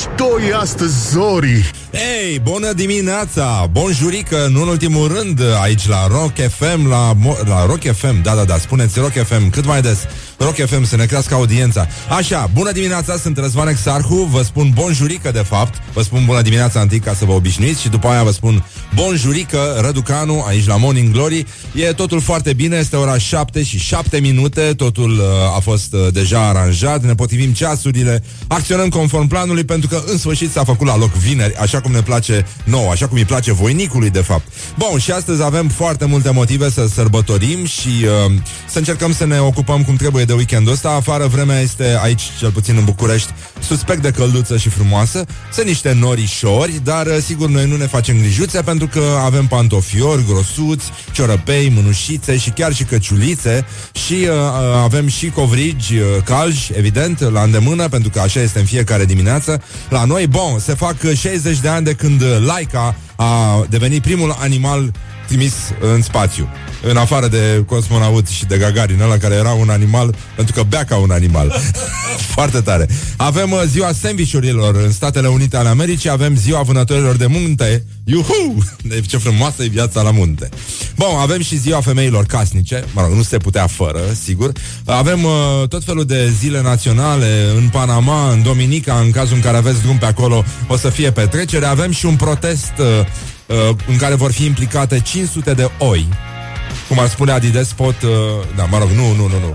mișto e astăzi, Zori! Ei, bună dimineața! Bonjurică, nu în ultimul rând, aici la Rock FM, la, la Rock FM, da, da, da, spuneți Rock FM cât mai des. Rock FM să ne crească audiența. Așa, bună dimineața, sunt Răzvan Exarhu, vă spun bonjurică de fapt, vă spun bună dimineața întâi ca să vă obișnuiți și după aia vă spun bonjurică, Răducanu, aici la Morning Glory. E totul foarte bine, este ora 7 și 7 minute, totul uh, a fost uh, deja aranjat, ne potrivim ceasurile, acționăm conform planului pentru că în sfârșit s-a făcut la loc vineri, așa cum ne place nou, așa cum îi place voinicului de fapt. Bun, și astăzi avem foarte multe motive să sărbătorim și uh, să încercăm să ne ocupăm cum trebuie de weekendul ăsta. Afară vremea este aici, cel puțin în București, suspect de călduță și frumoasă. Sunt niște norișori, dar uh, sigur noi nu ne facem grijuțe pentru că avem pantofiori, grosuți, ciorăpei, mânușițe și chiar și căciulițe și uh, uh avem și covrigi uh, calji, evident, la îndemână, pentru că așa este în fiecare dimineață. La noi, bun, se fac 60 de ani de când Laika a devenit primul animal trimis în spațiu. În afară de cosmonaut și de Gagarin, ăla care era un animal, pentru că bea ca un animal. Foarte tare. Avem uh, ziua sandvișurilor în Statele Unite ale Americii, avem ziua vânătorilor de munte. Iuhu! Deci ce frumoasă e viața la munte. Bun, avem și ziua femeilor casnice. Mă rog, nu se putea fără, sigur. Avem uh, tot felul de zile naționale în Panama, în Dominica, în cazul în care aveți drum pe acolo, o să fie petrecere. Avem și un protest uh, uh, în care vor fi implicate 500 de oi. Cum ar spune Adi Despot, uh, da, mă rog, nu, nu, nu, nu.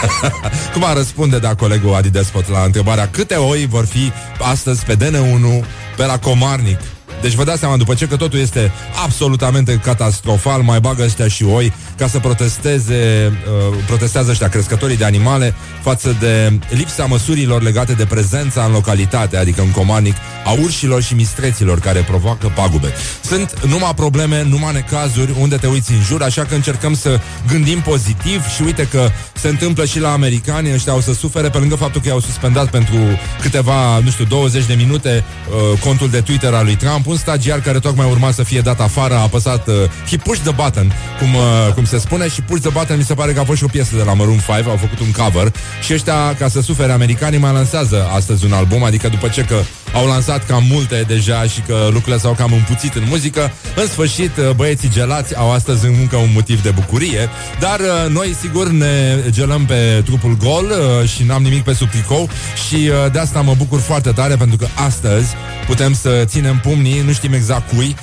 Cum ar răspunde, da, colegul Adi Despot la întrebarea câte oi vor fi astăzi pe DN1 pe la Comarnic deci vă dați seama după ce că totul este absolutamente catastrofal, mai bagă ăștia și oi ca să protesteze, uh, protestează ăștia crescătorii de animale față de lipsa măsurilor legate de prezența în localitate, adică în comanic, a urșilor și mistreților care provoacă pagube. Sunt numai probleme, numai necazuri unde te uiți în jur, așa că încercăm să gândim pozitiv și uite că se întâmplă și la americani, ăștia au să sufere pe lângă faptul că i-au suspendat pentru câteva, nu știu, 20 de minute uh, contul de Twitter al lui Trump, un stagiar care tocmai urma să fie dat afară a apăsat uh, he pushed the button, cum, uh, cum se spune, și push the button mi se pare că a fost și o piesă de la Maroon 5, au făcut un cover și ăștia, ca să sufere americanii, mai lansează astăzi un album, adică după ce că au lansat cam multe deja și că lucrurile s-au cam împuțit în muzică, în sfârșit uh, băieții gelați au astăzi încă un motiv de bucurie, dar uh, noi sigur ne gelăm pe trupul gol uh, și n-am nimic pe sub tricou și uh, de asta mă bucur foarte tare pentru că astăzi putem să ținem pumnii, nu știm exact cui,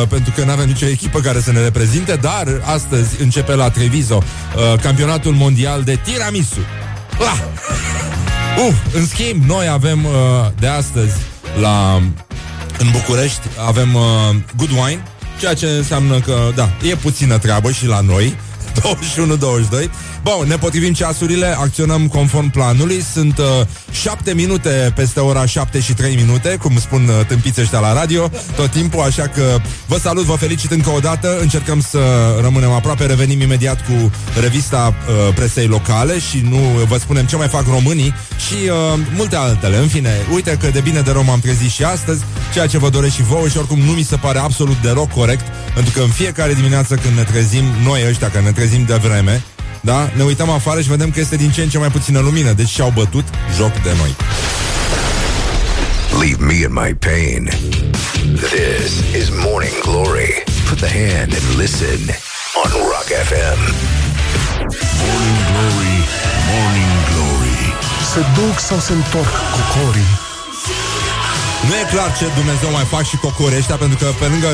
uh, pentru că nu avem nicio echipă care să ne reprezinte, dar astăzi începe la Treviso uh, campionatul mondial de tiramisu. Ah! Uh, în schimb, noi avem uh, de astăzi la în București avem uh, Good Wine, ceea ce înseamnă că, da, e puțină treabă și la noi. 21-22 Bun, ne potrivim ceasurile, acționăm conform planului. Sunt uh, 7 minute peste ora 7 și 3 minute Cum spun uh, tâmpiți ăștia la radio Tot timpul, așa că vă salut, vă felicit încă o dată. Încercăm să rămânem aproape Revenim imediat cu revista uh, presei locale Și nu vă spunem ce mai fac românii Și uh, multe altele. În fine, uite că de bine de rom am trezit și astăzi Ceea ce vă doresc și vouă Și oricum nu mi se pare absolut deloc corect Pentru că în fiecare dimineață când ne trezim Noi ăștia, că ne trezim de vreme da? Ne uităm afară și vedem că este din ce în ce mai puțină lumină Deci și-au bătut joc de noi. Leave me in my pain. This is Morning Glory. Put the hand and listen On Rock FM Morning Glory, Morning Glory. Se duc sau se întorc cocorii Nu e clar ce Dumnezeu mai fac și cocorii ăștia Pentru că pe lângă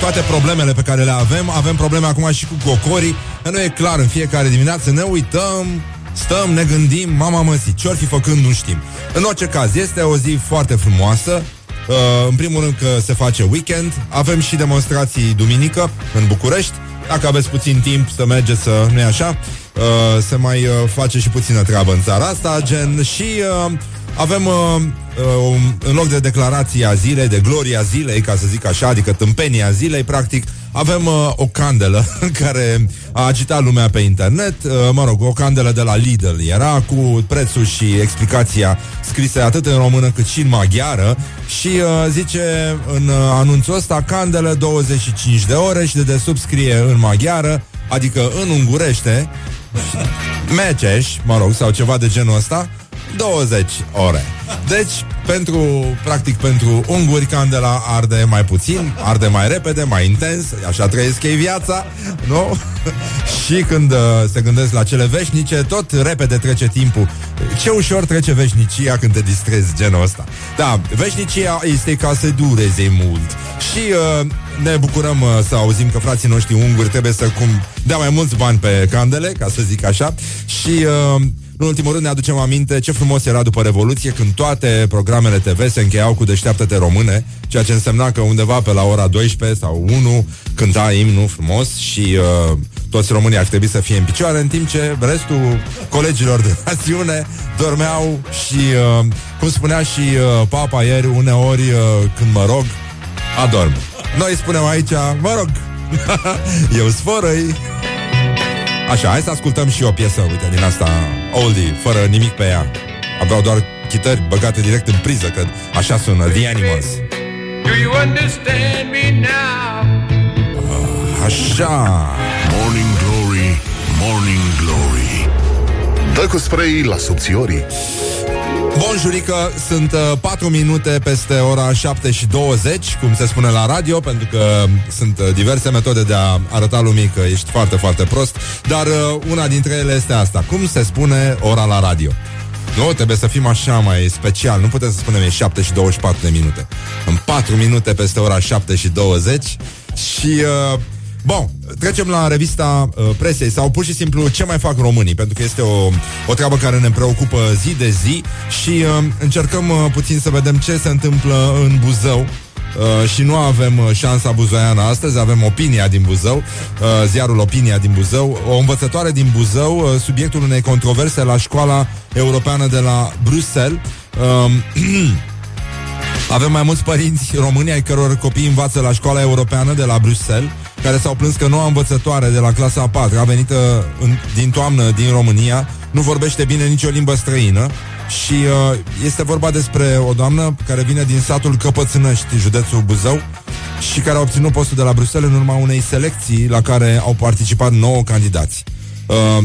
toate problemele pe care le avem Avem probleme acum și cu cocorii. Nu e clar în fiecare dimineață Ne uităm, stăm, ne gândim Mama măsii, ce-or fi făcând nu știm. În orice caz, este o zi foarte frumoasă. Uh, în primul rând că se face weekend. Avem și demonstrații duminică În București. Dacă aveți puțin timp să mergeți să... nu așa? Uh, se mai uh, face și puțină treabă în țara asta Gen și uh, avem uh, uh, în loc de declarația zilei, de gloria zilei, ca să zic așa, adică tâmpenia zilei, practic, avem uh, o candelă care a agitat lumea pe internet, uh, mă rog, o candelă de la Lidl. Era cu prețul și explicația scrise atât în română cât și în maghiară și uh, zice în uh, anunțul ăsta candelă 25 de ore și de desubt scrie în maghiară, adică în ungurește, Meceș, mă rog, sau ceva de genul ăsta 20 ore. Deci, pentru, practic, pentru unguri, candela arde mai puțin, arde mai repede, mai intens, așa trăiesc ei viața, nu? și când uh, se gândesc la cele veșnice, tot repede trece timpul. Ce ușor trece veșnicia când te distrezi genul ăsta. Da, veșnicia este ca să dureze mult. Și uh, ne bucurăm uh, să auzim că frații noștri unguri trebuie să cum dea mai mulți bani pe candele, ca să zic așa. Și uh, în ultimul rând ne aducem aminte ce frumos era după Revoluție când toate programele TV se încheiau cu Deșteaptă-te române, ceea ce însemna că undeva pe la ora 12 sau 1 cânta imnul frumos și uh, toți românii ar trebui să fie în picioare, în timp ce restul colegilor de națiune dormeau și, uh, cum spunea și uh, papa ieri, uneori uh, când mă rog, adorm. Noi spunem aici, mă rog, eu sfărăi. Așa, hai să ascultăm și o piesă, uite, din asta oldie, fără nimic pe ea. Aveau doar chitări băgate direct în priză, că așa sună The Animals. Do you understand me now? Uh, așa. Morning Glory, Morning Glory. Dă cu spray la subțiorii. Bonjurică, sunt uh, 4 minute peste ora 7 și 20, cum se spune la radio, pentru că sunt uh, diverse metode de a arăta lumii că ești foarte, foarte prost, dar uh, una dintre ele este asta. Cum se spune ora la radio? Nu, trebuie să fim așa mai special. Nu putem să spunem e 7 și 24 de minute. În 4 minute peste ora 7 și 20 și... Uh, Bun, trecem la revista uh, presei sau pur și simplu ce mai fac românii, pentru că este o, o treabă care ne preocupă zi de zi și uh, încercăm uh, puțin să vedem ce se întâmplă în Buzău. Uh, și nu avem uh, șansa buzoiană astăzi, avem opinia din Buzău, uh, ziarul Opinia din Buzău, o învățătoare din Buzău, uh, subiectul unei controverse la școala europeană de la Bruxelles. Uh, avem mai mulți părinți români ai căror copii învață la școala europeană de la Bruxelles care s-au plâns că noua învățătoare de la clasa a 4 a venit în, din toamnă din România, nu vorbește bine nicio limbă străină și uh, este vorba despre o doamnă care vine din satul Căpățânăști, județul Buzău, și care a obținut postul de la Bruxelles în urma unei selecții la care au participat 9 candidați. Uh,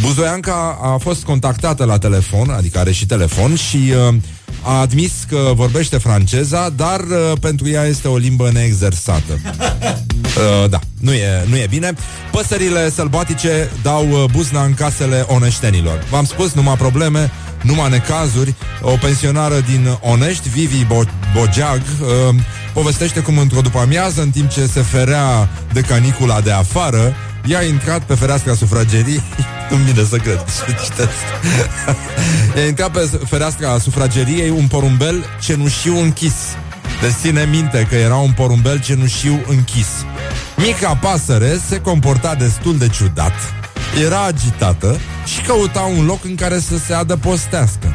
Buzoianca a fost contactată la telefon, adică are și telefon și uh, a admis că vorbește franceza, dar uh, pentru ea este o limbă neexersată. Uh, da, nu e, nu e bine. Păsările sălbatice dau uh, buzna în casele oneștenilor. V-am spus, numai probleme, numai necazuri. O pensionară din Onești, Vivi Bo- Bogeag, uh, povestește cum într-o după amiază, în timp ce se ferea de canicula de afară, ea a intrat pe fereastra sufragerii Nu vine să cred. I-a intrat pe fereastra sufrageriei Un porumbel cenușiu închis. De ține minte că era un porumbel cenușiu închis. Mica pasăre se comporta destul de ciudat. Era agitată Și căuta un loc în care să se adăpostească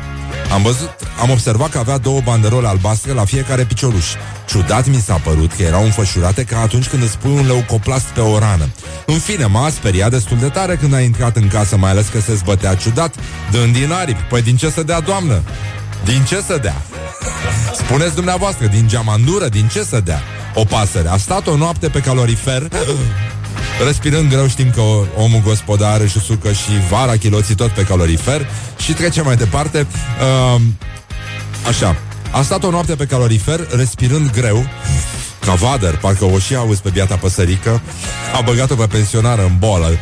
am văzut, am observat că avea două banderole albastre la fiecare picioruș. Ciudat mi s-a părut că erau înfășurate ca atunci când îți pui un leucoplast pe o rană. În fine, m-a speriat destul de tare când a intrat în casă, mai ales că se zbătea ciudat, dând din aripi. Păi din ce să dea, doamnă? Din ce să dea? Spuneți dumneavoastră, din geamandură, din ce să dea? O pasăre. A stat o noapte pe calorifer Respirând greu știm că omul gospodar își usucă și vara chiloții tot pe calorifer. Și trecem mai departe. Uh, Așa. A stat o noapte pe calorifer, respirând greu Ca vader, parcă o și auzi pe biata păsărică. A băgat-o pe pensionară în bolă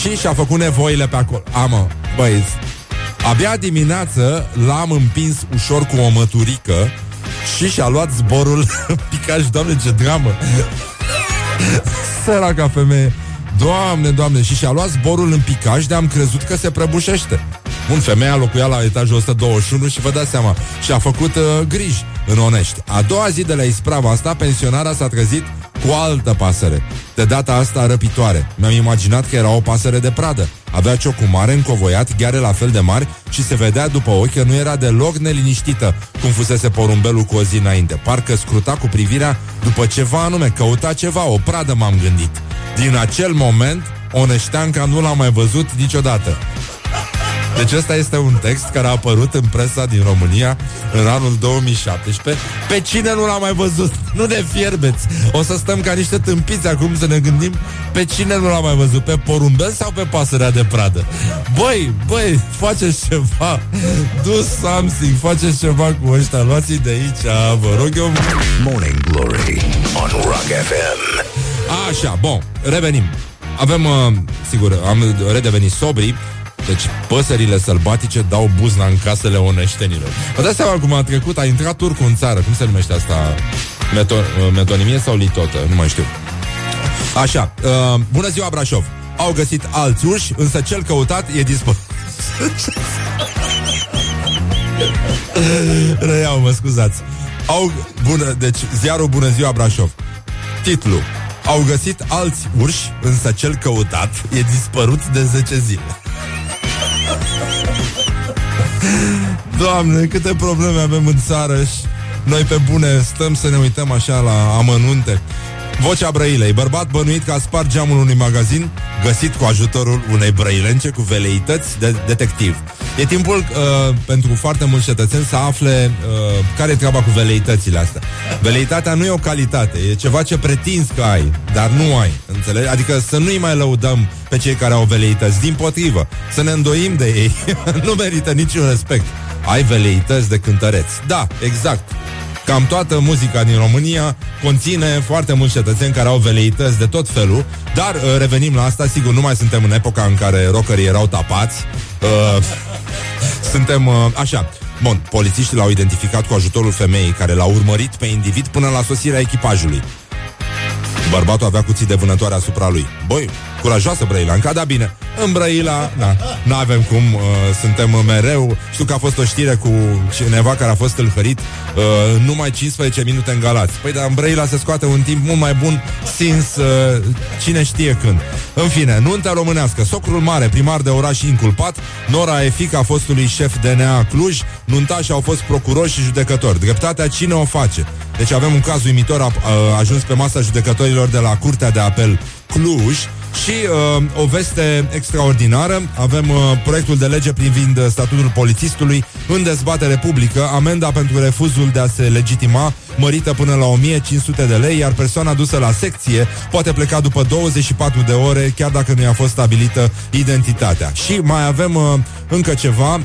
Și și-a făcut nevoile pe acolo. Amă, băi Abia dimineață l-am împins ușor cu o măturică și și-a luat zborul Picaj, doamne, ce dramă Săraca femeie Doamne, doamne, și și-a luat zborul în picaj de am crezut că se prăbușește. Un femeia locuia la etajul 121 și vă dați seama, și-a făcut uh, griji în Onești. A doua zi de la isprava asta, pensionara s-a trezit cu altă pasăre. De data asta răpitoare. Mi-am imaginat că era o pasăre de pradă. Avea ciocul mare, încovoiat, gheare la fel de mari și se vedea după ochi că nu era deloc neliniștită, cum fusese porumbelul cu o zi înainte. Parcă scruta cu privirea după ceva anume, căuta ceva, o pradă m-am gândit. Din acel moment, Oneșteanca nu l-a mai văzut niciodată. Deci ăsta este un text care a apărut în presa din România în anul 2017. Pe cine nu l-a mai văzut? Nu ne fierbeți! O să stăm ca niște tâmpiți acum să ne gândim pe cine nu l-a mai văzut? Pe porumbel sau pe pasărea de pradă? Băi, băi, faceți ceva! Do something, faceți ceva cu ăștia, luați de aici, vă rog eu. Morning Glory on Rock FM. Așa, bun, revenim. Avem, uh, sigur, am redevenit sobri deci păsările sălbatice dau buzna în casele oneștenilor. Vă dați seama cum a trecut, a intrat turcul în țară. Cum se numește asta? Meto- metonimie sau litotă? Nu mai știu. Așa, uh, bună ziua Brașov. Au găsit alți urși, însă cel căutat e dispus. Reiau, mă scuzați. Au, bună, deci ziarul Bună ziua Brașov. Titlu. Au găsit alți urși, însă cel căutat e dispărut de 10 zile. Doamne, câte probleme avem în țară și noi pe bune stăm să ne uităm așa la amănunte. Vocea Brăilei. Bărbat bănuit că a spart geamul unui magazin, găsit cu ajutorul unei brăilence cu veleități de detectiv. E timpul uh, pentru foarte mulți cetățeni să afle uh, care e treaba cu veleitățile astea. Veleitatea nu e o calitate, e ceva ce pretinzi că ai, dar nu ai. Înțelegi? Adică să nu-i mai lăudăm pe cei care au veleități. Din potrivă, să ne îndoim de ei. nu merită niciun respect. Ai veleități de cântăreți. Da, exact. Cam toată muzica din România conține foarte mulți cetățeni care au veleități de tot felul, dar uh, revenim la asta, sigur, nu mai suntem în epoca în care rockerii erau tapați. Uh, suntem uh, așa. Bun, polițiștii l-au identificat cu ajutorul femeii care l-a urmărit pe individ până la sosirea echipajului. Bărbatul avea cuțit de vânătoare asupra lui. Băi, curajoasă Brăilanca, da bine. În Brăila, da, nu avem cum, uh, suntem mereu. Știu că a fost o știre cu cineva care a fost tâlhărit uh, numai 15 minute în Galați. Păi, dar în Brăila se scoate un timp mult mai bun, sins uh, cine știe când. În fine, nunta românească. Socrul mare, primar de oraș inculpat, Nora e fica fostului șef DNA Cluj, nuntași au fost procurori și judecători. Dreptatea cine o face? Deci avem un caz uimitor a, a, ajuns pe masa judecătorilor de la Curtea de Apel Cluj și uh, o veste extraordinară. Avem uh, proiectul de lege privind uh, statutul polițistului în dezbatere publică, amenda pentru refuzul de a se legitima mărită până la 1500 de lei, iar persoana dusă la secție poate pleca după 24 de ore, chiar dacă nu i-a fost stabilită identitatea. Și mai avem uh, încă ceva uh,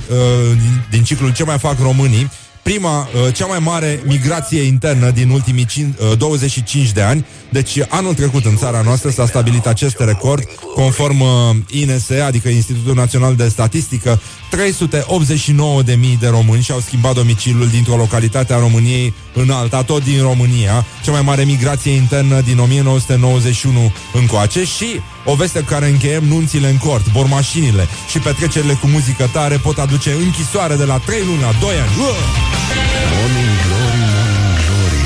din, din ciclul Ce mai fac românii, prima, uh, cea mai mare migrație internă din ultimii 5, 25 uh, de ani. Deci anul trecut în țara noastră s-a stabilit acest record conform uh, INS, adică Institutul Național de Statistică. 389.000 de români și-au schimbat domiciliul dintr-o localitate a României în alta, tot din România, cea mai mare migrație internă din 1991 încoace și o veste cu care încheiem nunțile în cort, bormașinile și petrecerile cu muzică tare pot aduce închisoare de la 3 luni la 2 ani. Uă! Morning Glory, Morning Glory.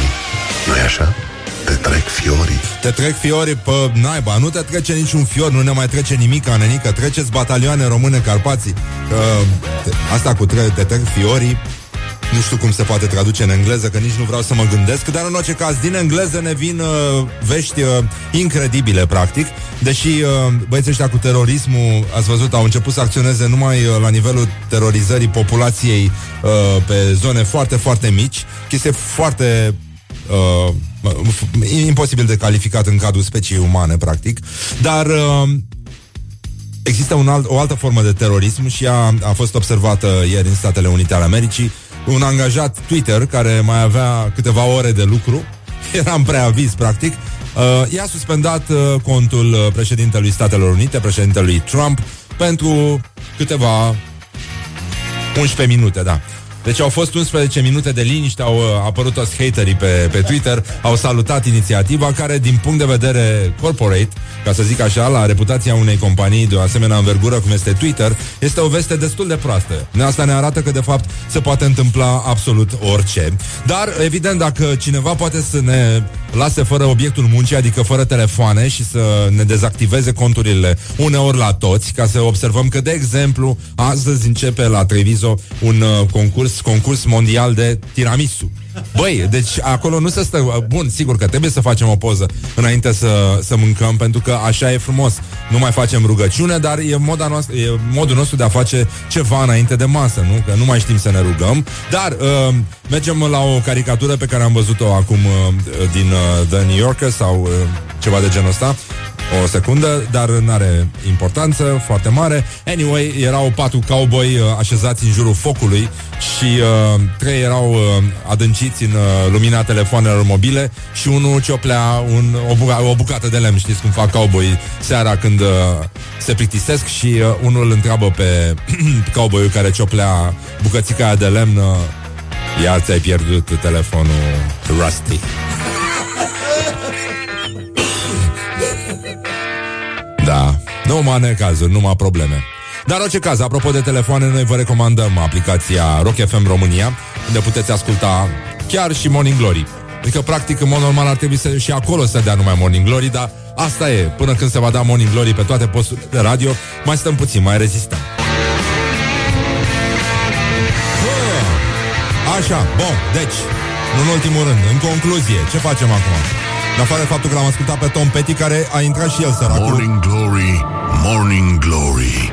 nu e așa? Te trec fiorii. Te trec fiorii pe naiba, nu te trece niciun fior, nu ne mai trece nimic, Anenică, treceți batalioane române Carpații. Uh, asta cu tre- te trec fiorii, nu știu cum se poate traduce în engleză, că nici nu vreau să mă gândesc, dar în orice caz, din engleză ne vin uh, vești uh, incredibile, practic. Deși uh, băieții ăștia cu terorismul, ați văzut, au început să acționeze numai uh, la nivelul terorizării populației uh, pe zone foarte, foarte mici, chestie foarte uh, imposibil de calificat în cadrul speciei umane, practic. Dar uh, există un alt, o altă formă de terorism și ea a fost observată ieri în Statele Unite ale Americii. Un angajat Twitter care mai avea câteva ore de lucru, era în preaviz, practic, uh, i-a suspendat uh, contul uh, președintelui Statelor Unite, președintelui Trump, pentru câteva 11 minute, da. Deci au fost 11 minute de liniște, au uh, apărut toți haterii pe, pe Twitter, au salutat inițiativa care, din punct de vedere corporate, ca să zic așa, la reputația unei companii de o asemenea învergură cum este Twitter, este o veste destul de proastă. Asta ne arată că, de fapt, se poate întâmpla absolut orice. Dar, evident, dacă cineva poate să ne lase fără obiectul muncii, adică fără telefoane și să ne dezactiveze conturile uneori la toți, ca să observăm că, de exemplu, astăzi începe la Treviso un uh, concurs concurs mondial de tiramisu. Băi, deci acolo nu se stă Bun, sigur că trebuie să facem o poză Înainte să, să mâncăm Pentru că așa e frumos Nu mai facem rugăciune Dar e, moda noastră, e modul nostru de a face ceva înainte de masă nu? Că nu mai știm să ne rugăm Dar uh, mergem la o caricatură Pe care am văzut-o acum uh, Din uh, The New Yorker Sau uh, ceva de genul ăsta o secundă, dar nu are importanță foarte mare. Anyway, erau patru cowboy uh, așezați în jurul focului și uh, trei erau uh, adânciți în uh, lumina telefonelor mobile și unul cioplea un, o, buca- o bucată de lemn. Știți cum fac cowboy seara când uh, se plictisesc și uh, unul îl întreabă pe cowboyul care cioplea bucățica aia de lemn uh, Iar ți-ai pierdut telefonul Rusty. Da, nu mai cazuri, numai probleme. Dar în orice caz, apropo de telefoane, noi vă recomandăm aplicația Rock FM România, unde puteți asculta chiar și Morning Glory. Adică, practic, în mod normal ar trebui să și acolo să dea numai Morning Glory, dar asta e. Până când se va da Morning Glory pe toate posturile de radio, mai stăm puțin, mai rezistăm. Așa, bun, deci, în ultimul rând, în concluzie, ce facem acum? În afară de faptul că l-am ascultat pe Tom Petty Care a intrat și el săracul Morning Glory, Morning Glory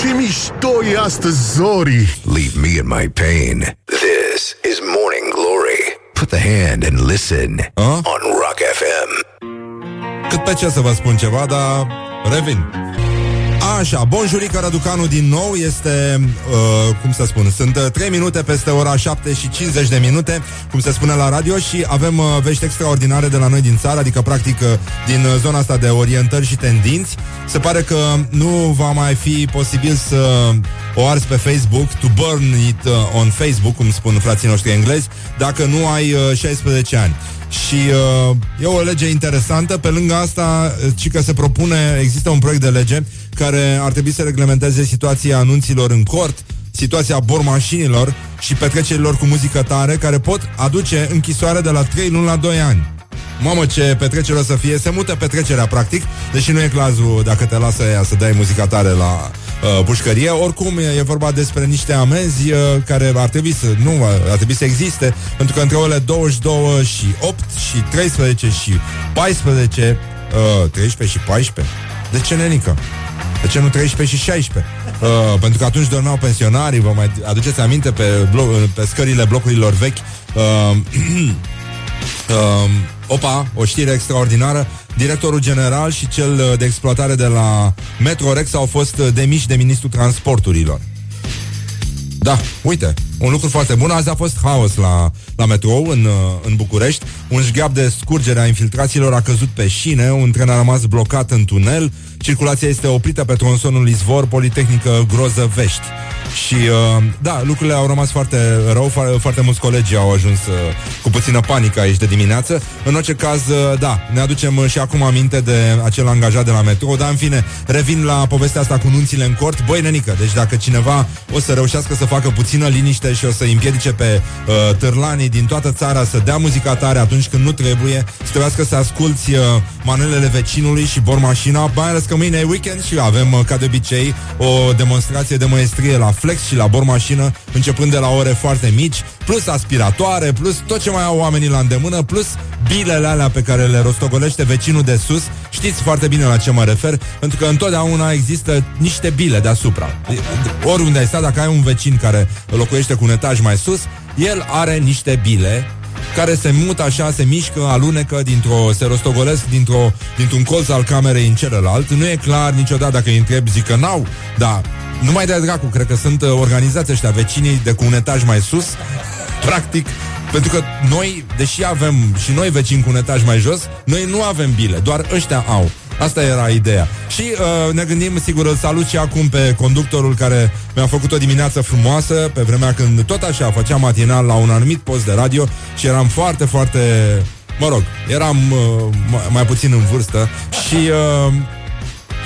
Ce mișto e astăzi, Zori Leave me in my pain. This is Morning Glory. Put the hand and listen Huh? on Rock FM. Cât pe ce să vă spun ceva, dar revin Așa, bonjurică Răducanu din nou Este, uh, cum să spun Sunt uh, 3 minute peste ora 7 și 50 de minute Cum se spune la radio Și avem uh, vești extraordinare de la noi din țară Adică practic uh, din uh, zona asta de orientări și tendinți Se pare că nu va mai fi posibil să o arzi pe Facebook To burn it uh, on Facebook Cum spun frații noștri englezi Dacă nu ai uh, 16 ani și uh, e o lege interesantă. Pe lângă asta, uh, ci că se propune, există un proiect de lege care ar trebui să reglementeze situația anunților în cort, situația bormașinilor și petrecerilor cu muzică tare, care pot aduce închisoare de la 3 luni la 2 ani. Mamă, ce petrecere o să fie Se mută petrecerea, practic Deși nu e cazul dacă te lasă ea să dai muzica tare la uh, pușcărie Oricum, e, e vorba despre niște amenzi uh, Care ar trebui să, nu, uh, ar trebui să existe Pentru că între orele 22 și 8 și 13 și 14 uh, 13 și 14 De ce, nenică? De ce nu 13 și 16? Uh, pentru că atunci dormeau pensionarii Vă mai aduceți aminte pe, blo- pe scările blocurilor vechi uh, uh, opa, o știre extraordinară Directorul general și cel uh, de exploatare de la Metrorex au fost uh, demiși de ministrul transporturilor da, uite, un lucru foarte bun. Azi a fost haos la, la metrou în, uh, în București. Un șgheap de scurgere a infiltrațiilor a căzut pe șine, un tren a rămas blocat în tunel, circulația este oprită pe tronsonul Izvor, Politehnică Grozăvești. Și, uh, da, lucrurile au rămas foarte rău, fo- foarte mulți colegi au ajuns uh, cu puțină panică aici de dimineață. În orice caz, uh, da, ne aducem uh, și acum aminte de acel angajat de la metrou, dar în fine, revin la povestea asta cu nunțile în cort. Băi, nenică, deci dacă cineva o să reușească să facă puțină liniște și o să împiedice pe uh, târlanii din toată țara să dea muzica tare atunci când nu trebuie, să trebuiască să asculti uh, manelele vecinului și bormașina, mai ales că mâine e weekend și avem, uh, ca de obicei, o demonstrație de măestrie la Flex și la bormașină, începând de la ore foarte mici, plus aspiratoare, plus tot ce mai au oamenii la îndemână, plus bilele alea pe care le rostogolește vecinul de sus. Știți foarte bine la ce mă refer, pentru că întotdeauna există niște bile deasupra. Oriunde ai stat, dacă ai un vecin care locuiește cu un etaj mai sus, el are niște bile care se mută așa, se mișcă, alunecă dintr-o, se rostogolesc dintr-o, dintr-un colț al camerei în celălalt. Nu e clar niciodată dacă îi întreb, zic că n-au, dar nu mai de dracu, cred că sunt uh, organizați ăștia vecinii de cu un etaj mai sus, practic, pentru că noi, deși avem și noi vecini cu un etaj mai jos, noi nu avem bile, doar ăștia au. Asta era ideea. Și uh, ne gândim, sigur, îl salut și acum pe conductorul care mi-a făcut o dimineață frumoasă, pe vremea când tot așa făceam matinal la un anumit post de radio și eram foarte, foarte... Mă rog, eram uh, mai- mai puțin în vârstă și uh,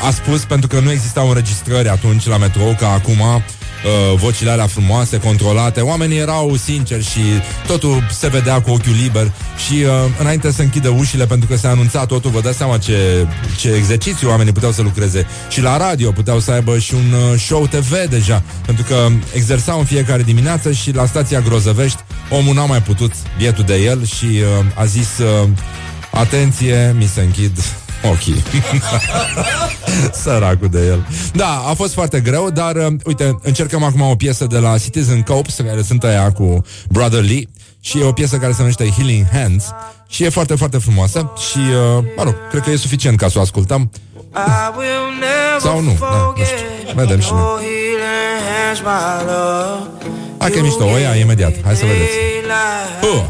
a spus, pentru că nu existau înregistrări atunci la metrou, ca acum, uh, vocile alea frumoase, controlate, oamenii erau sinceri și totul se vedea cu ochiul liber. Și uh, înainte să închidă ușile, pentru că se anunța totul, vă dați seama ce, ce exercițiu oamenii puteau să lucreze. Și la radio puteau să aibă și un uh, show TV deja, pentru că exersau în fiecare dimineață și la stația Grozăvești omul n-a mai putut bietul de el și uh, a zis uh, atenție, mi se închid ochii. Săracul de el. Da, a fost foarte greu, dar uh, uite, încercăm acum o piesă de la Citizen Copes, care sunt aia cu Brother Lee, și e o piesă care se numește Healing Hands și e foarte, foarte frumoasă și, uh, mă rog, cred că e suficient ca să o ascultăm. Sau nu, da, nu știu. Vedem și noi. Hai că e mișto, o ia imediat. Hai să vedeți. Uh.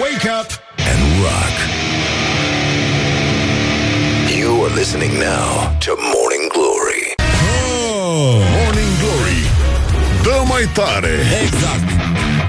Wake up and rock. You are listening now to Morning Glory. Oh. Morning Glory Dă mai tare Exact.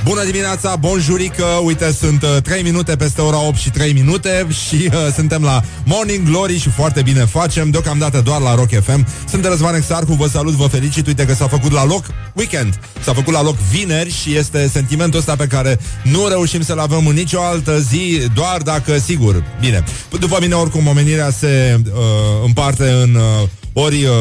Bună dimineața, bonjurică. Uite, sunt uh, 3 minute peste ora 8 și 3 minute Și uh, suntem la Morning Glory Și foarte bine facem, deocamdată doar la Rock FM Sunt Răzvan Exarcu, vă salut, vă felicit. Uite că s-a făcut la loc weekend. S-a făcut la loc vineri Și este sentimentul ăsta pe care nu reușim să-l avem în nicio altă zi Doar dacă, sigur, bine. După mine, oricum, omenirea se uh, împarte în... Uh, ori uh,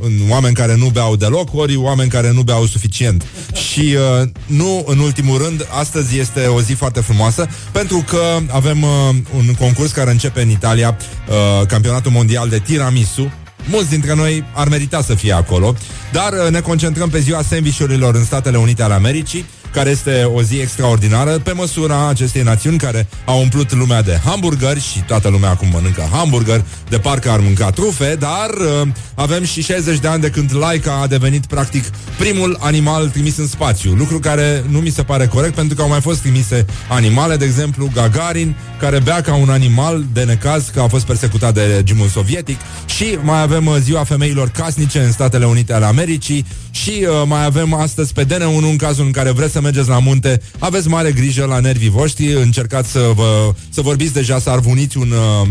în oameni care nu beau deloc, ori oameni care nu beau suficient. Și uh, nu în ultimul rând, astăzi este o zi foarte frumoasă, pentru că avem uh, un concurs care începe în Italia, uh, campionatul mondial de tiramisu. Mulți dintre noi ar merita să fie acolo, dar uh, ne concentrăm pe ziua sandvișurilor în Statele Unite ale Americii, care este o zi extraordinară pe măsura acestei națiuni care au umplut lumea de hamburgeri și toată lumea acum mănâncă hamburger, de parcă ar mânca trufe, dar uh, avem și 60 de ani de când Laika a devenit practic primul animal trimis în spațiu, lucru care nu mi se pare corect pentru că au mai fost trimise animale, de exemplu Gagarin, care bea ca un animal de necaz că a fost persecutat de regimul sovietic și mai avem uh, ziua femeilor casnice în Statele Unite ale Americii și uh, mai avem astăzi pe DN1 în cazul în care vreți să mergeți la munte, aveți mare grijă la nervii voștri, încercați să, vă, să vorbiți deja, să arvuniți un... Uh,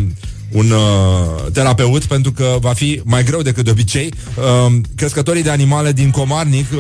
un uh, terapeut pentru că va fi mai greu decât de obicei. Uh, crescătorii de animale din Comarnic uh,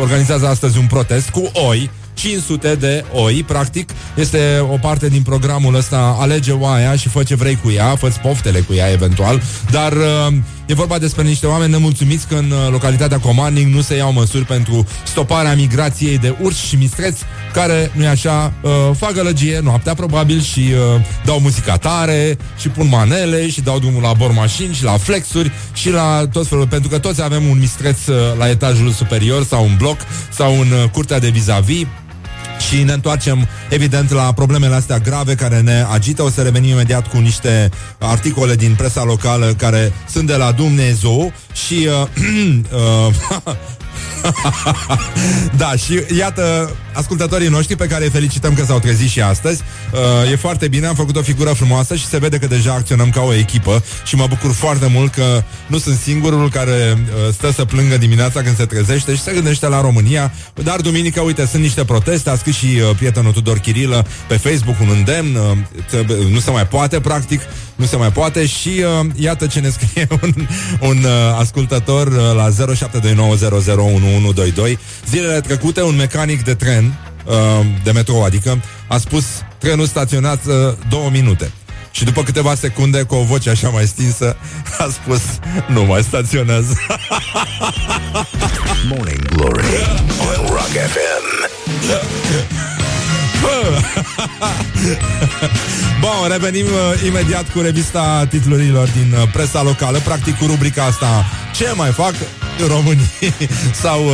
organizează astăzi un protest cu oi 500 de oi, practic, este o parte din programul ăsta Alege oaia și fă ce vrei cu ea, fă poftele cu ea eventual, dar uh, e vorba despre niște oameni nemulțumiți că în uh, localitatea Comarnic nu se iau măsuri pentru stoparea migrației de urși și mistreți care, nu-i așa, uh, fac gălăgie noaptea probabil și uh, dau muzica tare și pun manele și dau drumul la bormașini și la flexuri și la tot felul, pentru că toți avem un mistreț uh, la etajul superior sau un bloc sau în uh, curtea de vis-a-vis și ne întoarcem, evident, la problemele astea grave care ne agită. O să revenim imediat cu niște articole din presa locală care sunt de la Dumnezeu și... Uh, uh, da, și iată ascultătorii noștri pe care îi felicităm că s-au trezit și astăzi. Uh, e foarte bine, am făcut o figură frumoasă și se vede că deja acționăm ca o echipă și mă bucur foarte mult că nu sunt singurul care uh, stă să plângă dimineața când se trezește și se gândește la România. Dar duminică, uite, sunt niște proteste, a scris și uh, prietenul Tudor Chirilă pe Facebook un îndemn, uh, nu se mai poate, practic, nu se mai poate și uh, iată ce ne scrie un, un uh, ascultător uh, la 0729001122. Zilele trecute, un mecanic de tren, uh, de metrou, adică, a spus trenul staționează două minute. Și după câteva secunde, cu o voce așa mai stinsă, a spus, nu mai staționează. Morning Glory on Rock FM. Bun, revenim uh, imediat cu revista titlurilor din uh, presa locală, practic cu rubrica asta Ce mai fac românii? Sau uh,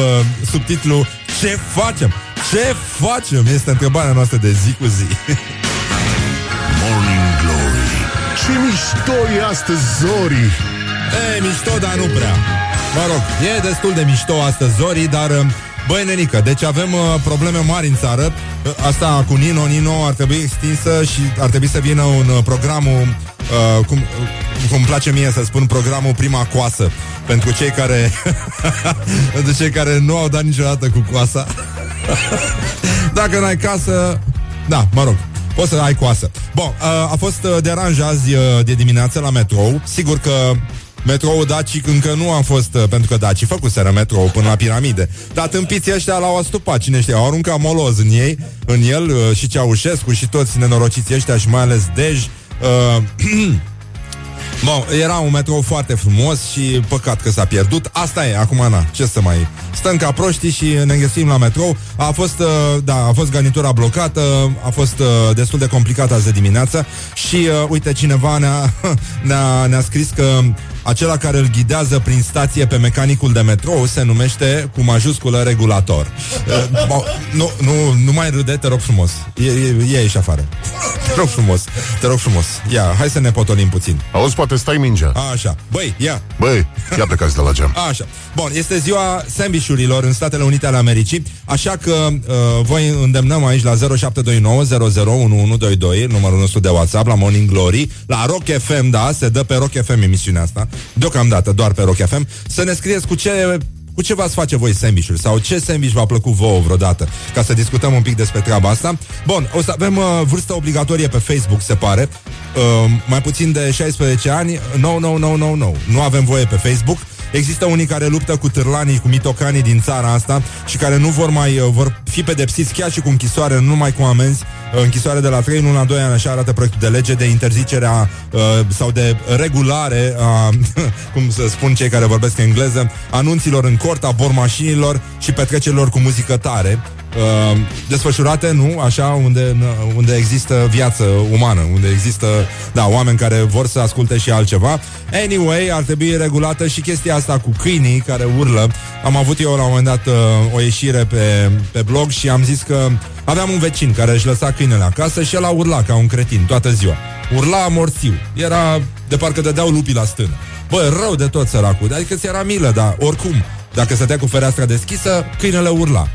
subtitlu Ce facem? Ce facem? Este întrebarea noastră de zi cu zi. Morning Glory Ce mișto e astăzi, Zori E, mișto, dar nu prea. Mă rog, e destul de mișto astăzi, Zori, dar... uh, Băi, nenică, deci avem uh, probleme mari în țară. Uh, Asta cu Nino, Nino ar trebui extinsă și ar trebui să vină un uh, programul, uh, cum, uh, cum îmi place mie să spun, programul Prima Coasă. Pentru cei care pentru cei care nu au dat niciodată cu coasa. Dacă n-ai casă, da, mă rog, poți să ai coasă. Bun, uh, a fost uh, deranj azi uh, de dimineață la metrou. Sigur că Metroul Daci încă nu a fost, uh, pentru că Daci făcuseră metrou până la piramide. Dar tâmpiții ăștia l-au astupat, cine știe, au aruncat moloz în ei, în el uh, și Ceaușescu și toți nenorociții ăștia și mai ales Dej. Uh, Bun, era un metrou foarte frumos și păcat că s-a pierdut. Asta e, acum na, ce să mai... Stăm ca proști și ne găsim la metrou. A fost, uh, da, a fost garnitura blocată, a fost uh, destul de complicat azi de dimineață și, uh, uite, cineva ne-a, ne-a, ne-a scris că acela care îl ghidează prin stație pe mecanicul de metrou se numește cu majusculă regulator. Uh, bo, nu, nu, nu mai râde, te rog frumos. Ie, ie, afară. Te rog frumos, te rog frumos. Ia, hai să ne potolim puțin. Auzi, poate stai mingea. Așa. Băi, ia. Băi, ia plecați de la geam. Așa. Bun, este ziua sandvișurilor în Statele Unite ale Americii, așa că uh, voi îndemnăm aici la 0729 001122, numărul nostru de WhatsApp, la Morning Glory, la Rock FM, da, se dă pe Rock FM emisiunea asta, deocamdată doar pe Rock FM, să ne scrieți cu ce cu ce v-ați face voi sandwich sau ce sandwich v-a plăcut vouă vreodată, ca să discutăm un pic despre treaba asta. Bun, o să avem uh, vârstă obligatorie pe Facebook, se pare. Uh, mai puțin de 16 ani. No, no, no, no, no. Nu avem voie pe Facebook. Există unii care luptă cu târlanii, cu mitocanii din țara asta și care nu vor mai uh, vor fi pedepsiți chiar și cu închisoare, nu numai cu amenzi, uh, închisoare de la 3 luni la 2 ani, așa arată proiectul de lege de interzicerea uh, sau de regulare a, cum să spun cei care vorbesc engleză, anunților în cort, a bormașinilor și petrecerilor cu muzică tare uh, desfășurate, nu? Așa, unde, unde există viață umană, unde există, da, oameni care vor să asculte și altceva. Anyway, ar trebui regulată și chestia asta cu câinii care urlă. Am avut eu la un moment dat uh, o ieșire pe, pe blog și am zis că aveam un vecin care își lăsa câinele acasă și el a urlat ca un cretin toată ziua. Urla morțiu. Era de parcă dădeau lupii la stână. Bă, rău de tot săracul. Adică ți era milă, dar oricum, dacă stătea cu fereastra deschisă, câinele urla.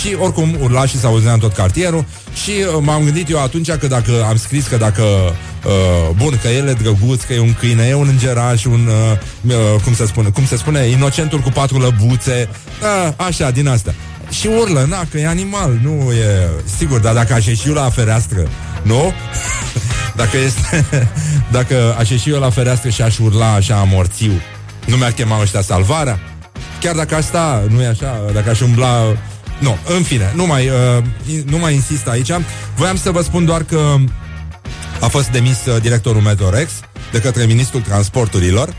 Și oricum urla și s auzea în tot cartierul Și uh, m-am gândit eu atunci că dacă am scris că dacă uh, Bun, că el e drăguț, că e un câine E un îngeraș, un uh, uh, Cum se spune, cum se spune, inocentul cu patru lăbuțe uh, Așa, din asta și urlă, na, că e animal, nu e... Sigur, dar dacă aș ieși eu la fereastră, nu? dacă este... dacă aș ieși eu la fereastră și aș urla așa amorțiu, nu mi-ar chema ăștia salvarea? Chiar dacă asta nu e așa, dacă aș umbla nu, în fine, nu mai, uh, nu mai insist aici. Voiam să vă spun doar că a fost demis uh, directorul Metrorex de către ministrul transporturilor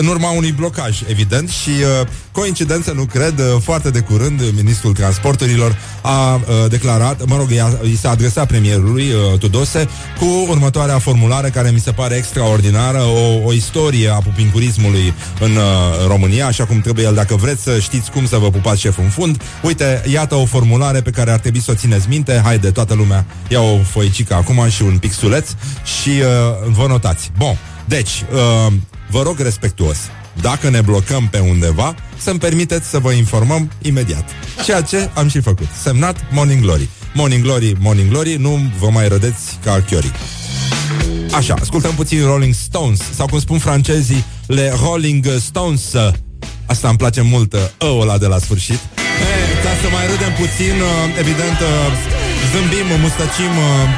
în urma unui blocaj, evident, și uh, coincidență, nu cred, uh, foarte de curând, ministrul transporturilor a uh, declarat, mă rog, i s-a adresat premierului uh, Tudose cu următoarea formulare care mi se pare extraordinară, o, o istorie a pupincurismului în uh, România, așa cum trebuie el, dacă vreți să știți cum să vă pupați șeful în fund. Uite, iată o formulare pe care ar trebui să o țineți minte. Haide, toată lumea, ia o foicică acum și un pixuleț și uh, vă notați. Bun, deci, uh, vă rog respectuos, dacă ne blocăm pe undeva, să-mi permiteți să vă informăm imediat. Ceea ce am și făcut. Semnat Morning Glory. Morning Glory, Morning Glory, nu vă mai rădeți ca archiorii. Așa, ascultăm puțin Rolling Stones, sau cum spun francezii, le Rolling Stones. Asta îmi place mult, ăul ăla de la sfârșit. E, ca să mai râdem puțin, uh, evident, uh, zâmbim, mustăcim, uh,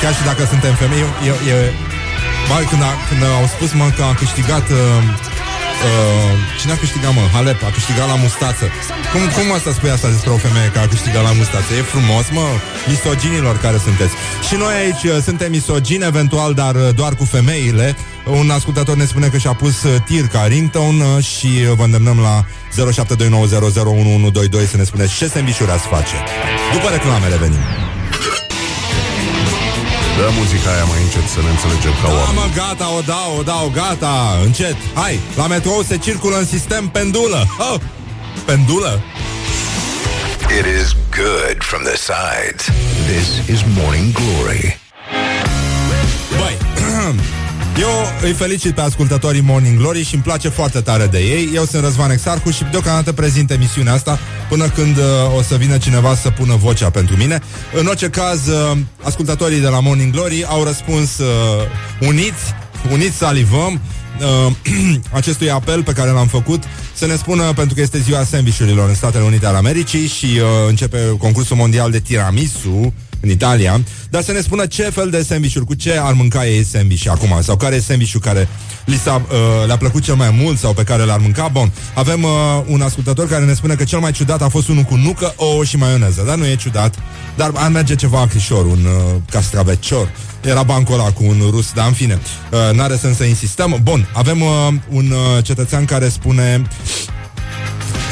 chiar și dacă suntem femei, e, e, Ba, când, a, când au spus, mă, că a câștigat... Uh, uh, cine a câștigat, mă? Halep a câștigat la mustață. Cum, cum asta spui asta despre o femeie că a câștigat la mustață? E frumos, mă? Misoginilor care sunteți. Și noi aici uh, suntem misogini, eventual, dar uh, doar cu femeile. Un ascultător ne spune că și-a pus uh, tir ca ringtone uh, și uh, vă îndemnăm la 0729001122 să ne spuneți ce sembișuri ați face. După reclame revenim. Dă muzica aia mai încet să ne înțelegem ca Da, oameni. mă, gata, o dau, o dau, gata, încet. Hai, la metrou se circulă în sistem pendulă. Oh, pendulă? It is good from the sides. This is Morning Glory. Băi, eu îi felicit pe ascultătorii Morning Glory și îmi place foarte tare de ei. Eu sunt Răzvan Exarcu și deocamdată prezint emisiunea asta până când uh, o să vină cineva să pună vocea pentru mine. În orice caz, uh, ascultătorii de la Morning Glory au răspuns uh, uniți, uniți salivăm uh, acestui apel pe care l-am făcut să ne spună, pentru că este ziua sandvișurilor în Statele Unite ale Americii și uh, începe concursul mondial de tiramisu în Italia, dar să ne spună ce fel de sandvișuri, cu ce ar mânca ei sandwich acum, sau care e sandvișul care li s-a, uh, le-a plăcut cel mai mult sau pe care l-ar mânca. Bun, avem uh, un ascultător care ne spune că cel mai ciudat a fost unul cu nucă, ouă și maioneză, dar nu e ciudat, dar ar merge ceva acrișor, un uh, castravecior. Era bancul ăla cu un rus, dar în fine, uh, n-are sens să insistăm. Bun, avem uh, un uh, cetățean care spune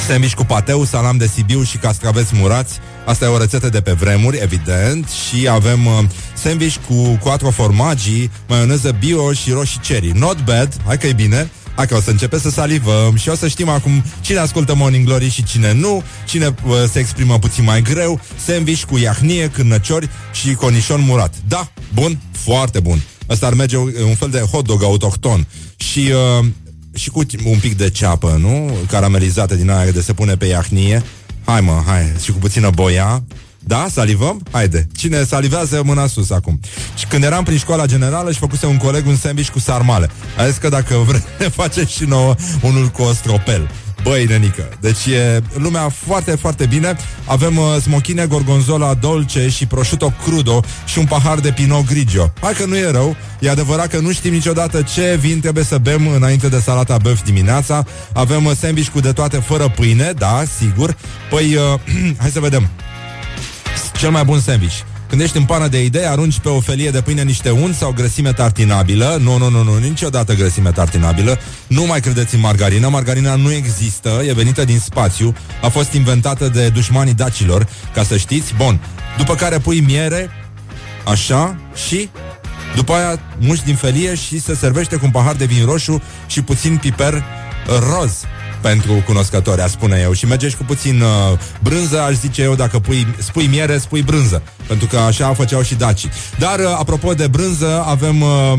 sandwich cu pateu, salam de Sibiu și castraveți murați. Asta e o rețetă de pe vremuri, evident. Și avem uh, sandwich cu quattro formaggi, maioneză bio și roșii cherry. Not bad, hai că e bine. Hai că o să începem să salivăm și o să știm acum cine ascultă Morning Glory și cine nu, cine uh, se exprimă puțin mai greu, sandwich cu iahnie, cârnăciori și conișon murat. Da, bun, foarte bun. Asta ar merge un fel de hot dog autohton. Și uh, și cu un pic de ceapă, nu? Caramelizată din aia de se pune pe iahnie. Hai mă, hai, și cu puțină boia. Da, salivăm? Haide. Cine salivează, mâna sus acum. Și când eram prin școala generală și făcuse un coleg un sandwich cu sarmale. A zis că dacă vreți, ne face și nouă unul cu ostropel. Băi, nenică, deci e lumea foarte, foarte bine. Avem uh, smochine, gorgonzola dolce și prosciutto crudo Și un pahar de pinot grigio. Hai că nu e rău, e adevărat că nu știm niciodată Ce vin trebuie să bem înainte de salata băf dimineața. Avem uh, sandwich cu de toate fără pâine, da, sigur. Păi, uh, hai să vedem. Cel mai bun sandwich când ești în pană de idei, arunci pe o felie de pâine niște unt sau grăsime tartinabilă. Nu, nu, nu, nu, niciodată grăsime tartinabilă. Nu mai credeți în margarină. Margarina nu există, e venită din spațiu, a fost inventată de dușmanii dacilor, ca să știți. Bun. După care pui miere, așa, și după aia muști din felie și se servește cu un pahar de vin roșu și puțin piper roz pentru cunoscători, a spune eu. Și mergești cu puțin uh, brânză, aș zice eu, dacă pui, spui miere, spui brânză. Pentru că așa făceau și dacii. Dar, uh, apropo de brânză, avem... Uh,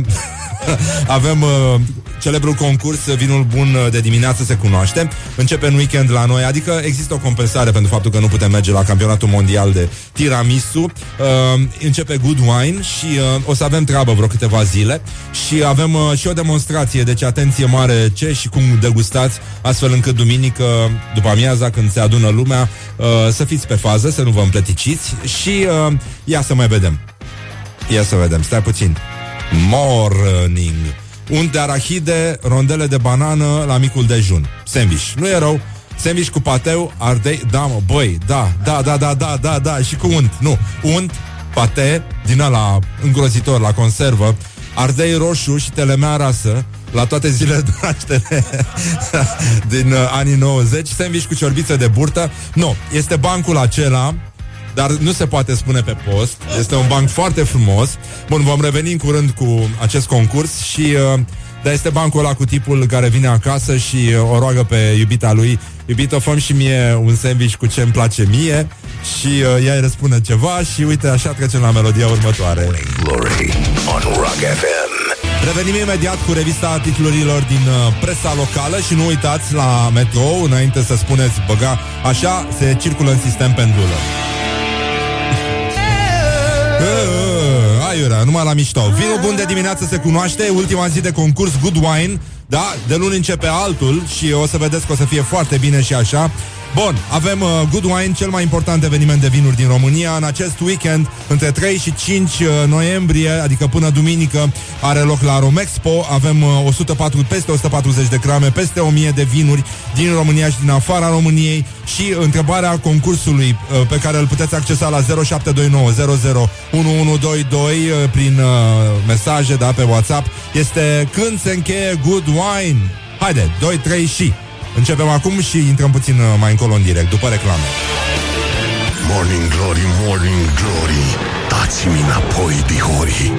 avem uh, celebrul concurs Vinul Bun de dimineață se cunoaște. Începe în weekend la noi, adică există o compensare pentru faptul că nu putem merge la campionatul mondial de tiramisu. Uh, începe Good Wine și uh, o să avem treabă vreo câteva zile și avem uh, și o demonstrație, deci atenție mare ce și cum degustați, astfel încât duminică, după amiaza, când se adună lumea, uh, să fiți pe fază, să nu vă împleticiți și uh, ia să mai vedem. Ia să vedem, stai puțin. Morning unt de arahide, rondele de banană la micul dejun. Sandwich. Nu e rău. Sandwich cu pateu, ardei, da mă, băi, da, da, da, da, da, da, da, și cu unt, nu, unt, pate, din la îngrozitor, la conservă, ardei roșu și telemea rasă, la toate zilele de naștere din uh, anii 90, sandwich cu ciorbiță de burtă. Nu, este bancul acela dar nu se poate spune pe post. Este un banc foarte frumos. Bun, vom reveni în curând cu acest concurs și uh, dar este bancul ăla cu tipul care vine acasă și uh, o roagă pe iubita lui Iubito, făm și mie un sandwich cu ce îmi place mie Și uh, ea îi răspunde ceva Și uite, așa trecem la melodia următoare Glory on Rock FM. Revenim imediat cu revista titlurilor din uh, presa locală Și nu uitați la metrou Înainte să spuneți băga Așa se circulă în sistem pendulă Aiurea, numai la mișto. Vinul bun de dimineață se cunoaște Ultima zi de concurs Good Wine. Da, de luni începe altul Și o să vedeți că o să fie foarte bine și așa Bun, avem uh, Good Wine, cel mai important eveniment de vinuri din România. În acest weekend, între 3 și 5 uh, noiembrie, adică până duminică, are loc la Romexpo. Avem uh, 104, peste 140 de grame, peste 1000 de vinuri din România și din afara României. Și întrebarea concursului uh, pe care îl puteți accesa la 0729 001122 uh, prin uh, mesaje da, pe WhatsApp este când se încheie Good Wine. Haide, 2, 3 și... Începem acum și intrăm puțin uh, mai încolo în direct, după reclame. Morning Glory, Morning Glory Dați-mi înapoi, dihori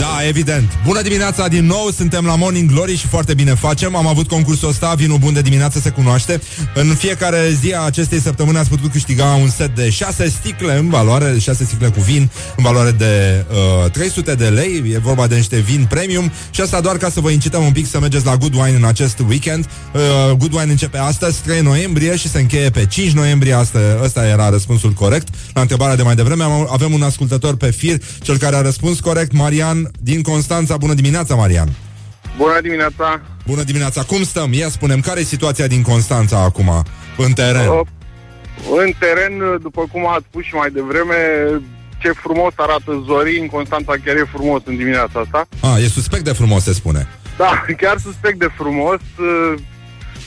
Da, evident. Bună dimineața din nou, suntem la Morning Glory și foarte bine facem. Am avut concursul ăsta, vinul bun de dimineață se cunoaște. În fiecare zi a acestei săptămâni ați putut câștiga un set de 6 sticle în valoare, 6 sticle cu vin în valoare de uh, 300 de lei. E vorba de niște vin premium și asta doar ca să vă incităm un pic să mergeți la Good Wine în acest weekend. Uh, Good Wine începe astăzi, 3 noiembrie și se încheie pe 5 noiembrie. Asta, ăsta era răspunsul corect la întrebarea de mai devreme. Am, avem un ascultător pe fir, cel care a răspuns corect, Marian din Constanța. Bună dimineața, Marian! Bună dimineața! Bună dimineața! Cum stăm? Ia spunem, care e situația din Constanța acum, în teren? Uh, În teren, după cum ați spus și mai devreme, ce frumos arată zorii în Constanța, chiar e frumos în dimineața asta. Ah, e suspect de frumos, se spune. Da, chiar suspect de frumos. Uh,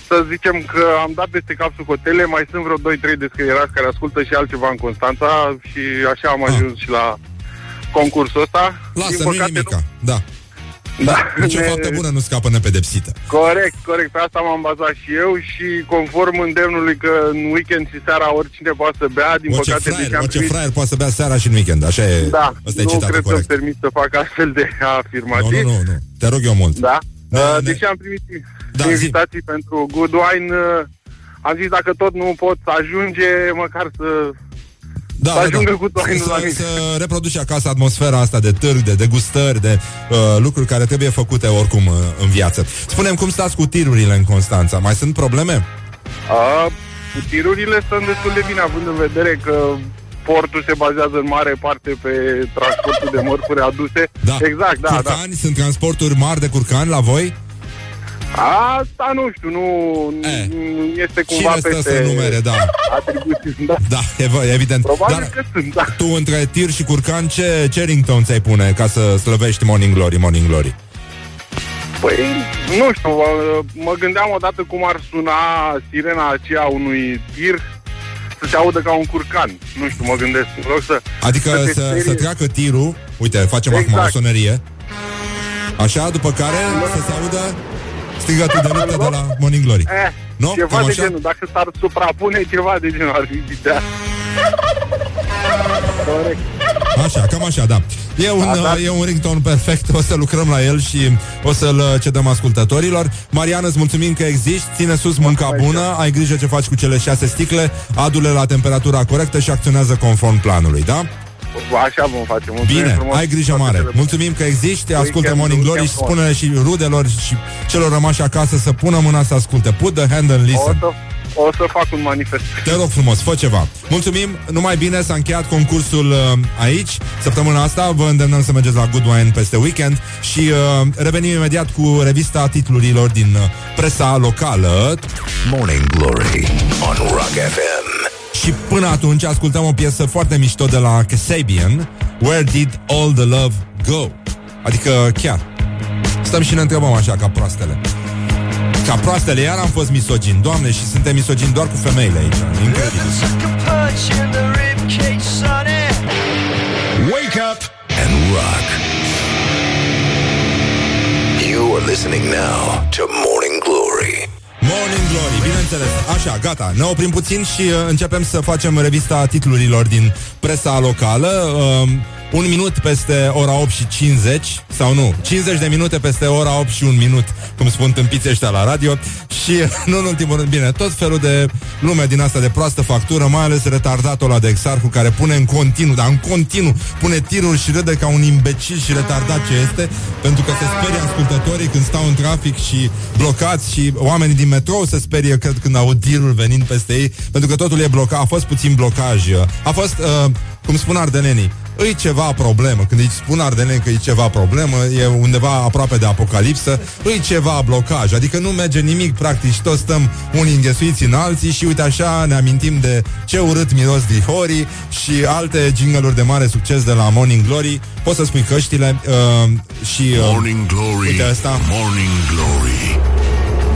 Să zicem că am dat peste cap socotele, mai sunt vreo 2-3 descrierați care ascultă și altceva în Constanța și așa am Ah. ajuns și la concursul ăsta. Lasă, Din nu păcate, nimica. Da. Da, Nici o ne- faptă bună nu scapă nepedepsită. Corect, corect. Pe asta m-am bazat și eu și conform îndemnului că în weekend și seara oricine poate să bea, din Orice păcate, fraier, deși am orice primit... fraier poate să bea seara și în weekend. Așa e. Da, Asta e nu citatul cred corect. să-mi permit să fac astfel de Nu, afirmații. nu, nu, nu. Te rog eu mult. Da? Da, Uh, da. deși am primit Da, invitații pentru Good Wine, uh, am zis dacă tot nu pot să ajunge, măcar să... Da, Să ajungă cu toinul să, la mine. să reproduci acasă atmosfera asta de târg, de degustări, de uh, lucruri care trebuie făcute oricum uh, în viață. Spunem cum stați cu tirurile în Constanța. Mai sunt probleme? Uh, tirurile sunt destul de bine, având în vedere că portul se bazează în mare parte pe transportul de mărfuri aduse. Da. Exact, da, da. curcani, sunt transporturi mari de curcani la voi? Asta nu știu, nu Eh. nu este cumva Cine stă peste să numere, da. atribuții. Da. Da, ev- evident. Probabil Dar că sunt, da. tu între tir și curcan ce, ce ringtone ți-ai pune ca să slăvești Morning Glory, Morning Glory? Păi, nu știu, uh, mă gândeam odată cum ar suna sirena aceea unui tir să se audă ca un curcan. Nu știu, mă gândesc. În loc să... Adică te să, sperie. să treacă tirul Uite, facem acum Exact. o sonerie Așa, după care să se audă Strigătul de luptă de la Morning Glory Eh, Nu? Ceva Cam de așa? genul. Dacă s-ar suprapune ceva de genul ar fi ideea. Corect. Așa, cam așa, da E un, Da, da. e un ringtone perfect O să lucrăm la el și o să-l uh, cedăm ascultătorilor Mariana, îți mulțumim că existi Ține sus munca Mulțumesc. bună Ai grijă ce faci cu cele șase sticle Adu-le la temperatura corectă și acționează conform planului, da? Așa vom face. Mulțumim Bine, frumos. ai grijă Toate mare. cele bune. Mulțumim că existi, ascultă Weekend, Morning Glory și weekend spune și rudelor și celor rămași acasă să pună mâna să asculte. Put the hand and O listen. să, o să fac un manifest. Te rog frumos, fă ceva. Mulțumim, numai bine, s-a încheiat concursul uh, aici. Săptămâna asta vă îndemnăm să mergeți la Good Wine peste weekend și uh, revenim imediat cu revista titlurilor din uh, presa locală. Morning Glory on Rock FM. Și până atunci ascultăm o piesă foarte mișto de la Kasabian, Where Did All the Love Go? Adică chiar. Stăm și ne întrebăm așa ca proastele. Ca proastele, iar am fost misogin, doamne, și suntem misogini doar cu femeile aici. Incredibil. Wake up And rock. You are listening now to Morning Glory. Morning Glory, bineînțeles. Așa, gata, ne oprim puțin și uh, începem să facem revista titlurilor din presa locală. Uh, un minut peste ora 8 și 50 Sau nu, 50 de minute peste ora 8 și un minut Cum spun tâmpiții ăștia la radio. Și nu în ultimul rând, bine Tot felul de lume din asta de proastă factură Mai ales retardatul ăla de exarhu Care pune în continuu, dar în continuu Pune tiruri și râde ca un imbecil și retardat ce este Pentru că se sperie ascultătorii Când stau în trafic și blocați Și oamenii din metrou se sperie Cred când aud tirul venind peste ei Pentru că totul e blocat, a fost puțin blocaj A fost, uh, cum spun ardelenii îi ceva problemă. Când îi spun ardeneni că e ceva problemă, e undeva aproape de apocalipsă, îi ceva blocaj. Adică nu merge nimic, practic, și toți stăm unii înghesuiți în alții și uite așa ne amintim de ce urât miros dihorii și alte jingle de mare succes de la Morning Glory. Poți să spui căștile uh, și... Uh, Morning Glory Uite asta. Morning Glory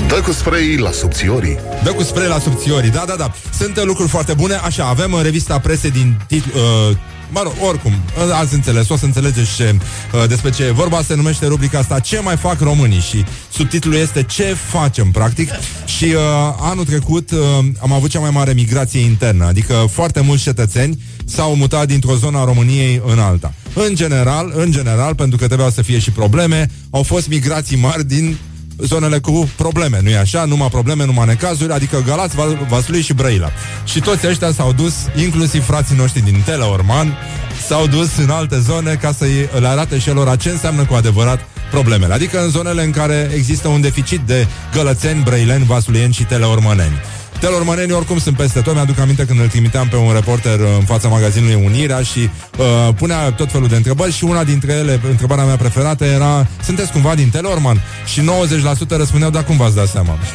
Dă cu spray la subțiorii Dă cu spray la subțiorii, da, da, da. Sunt uh, lucruri foarte bune. Așa, avem uh, revista prese din titlu... Uh, Mă rog, oricum, uh, ați înțeles, o să înțelegeți ce, uh, despre ce e vorba, se numește rubrica asta Ce mai fac românii? Și subtitlul este Ce facem, practic? Și uh, anul trecut uh, am avut cea mai mare migrație internă, adică foarte mulți cetățeni s-au mutat dintr-o zonă a României în alta. În general, în general, pentru că trebuiau să fie și probleme, au fost migrații mari din zonele cu probleme, nu-i așa? Numai probleme, numai necazuri, adică Galați, Val- Vaslui și Brăila. Și toți ăștia s-au dus, inclusiv frații noștri din Teleorman, s-au dus în alte zone ca să le arate și lor ce înseamnă cu adevărat problemele. Adică în zonele în care există un deficit de gălățeni, brăileni, vasluieni și teleormăneni. Telormănenii oricum sunt peste tot Mi-aduc aminte când îl trimiteam pe un reporter uh, În fața magazinului Unirea Și uh, punea tot felul de întrebări Și una dintre ele, întrebarea mea preferată era Sunteți cumva din Telorman? Și 90% răspundeau Da, cum v-ați dat seama?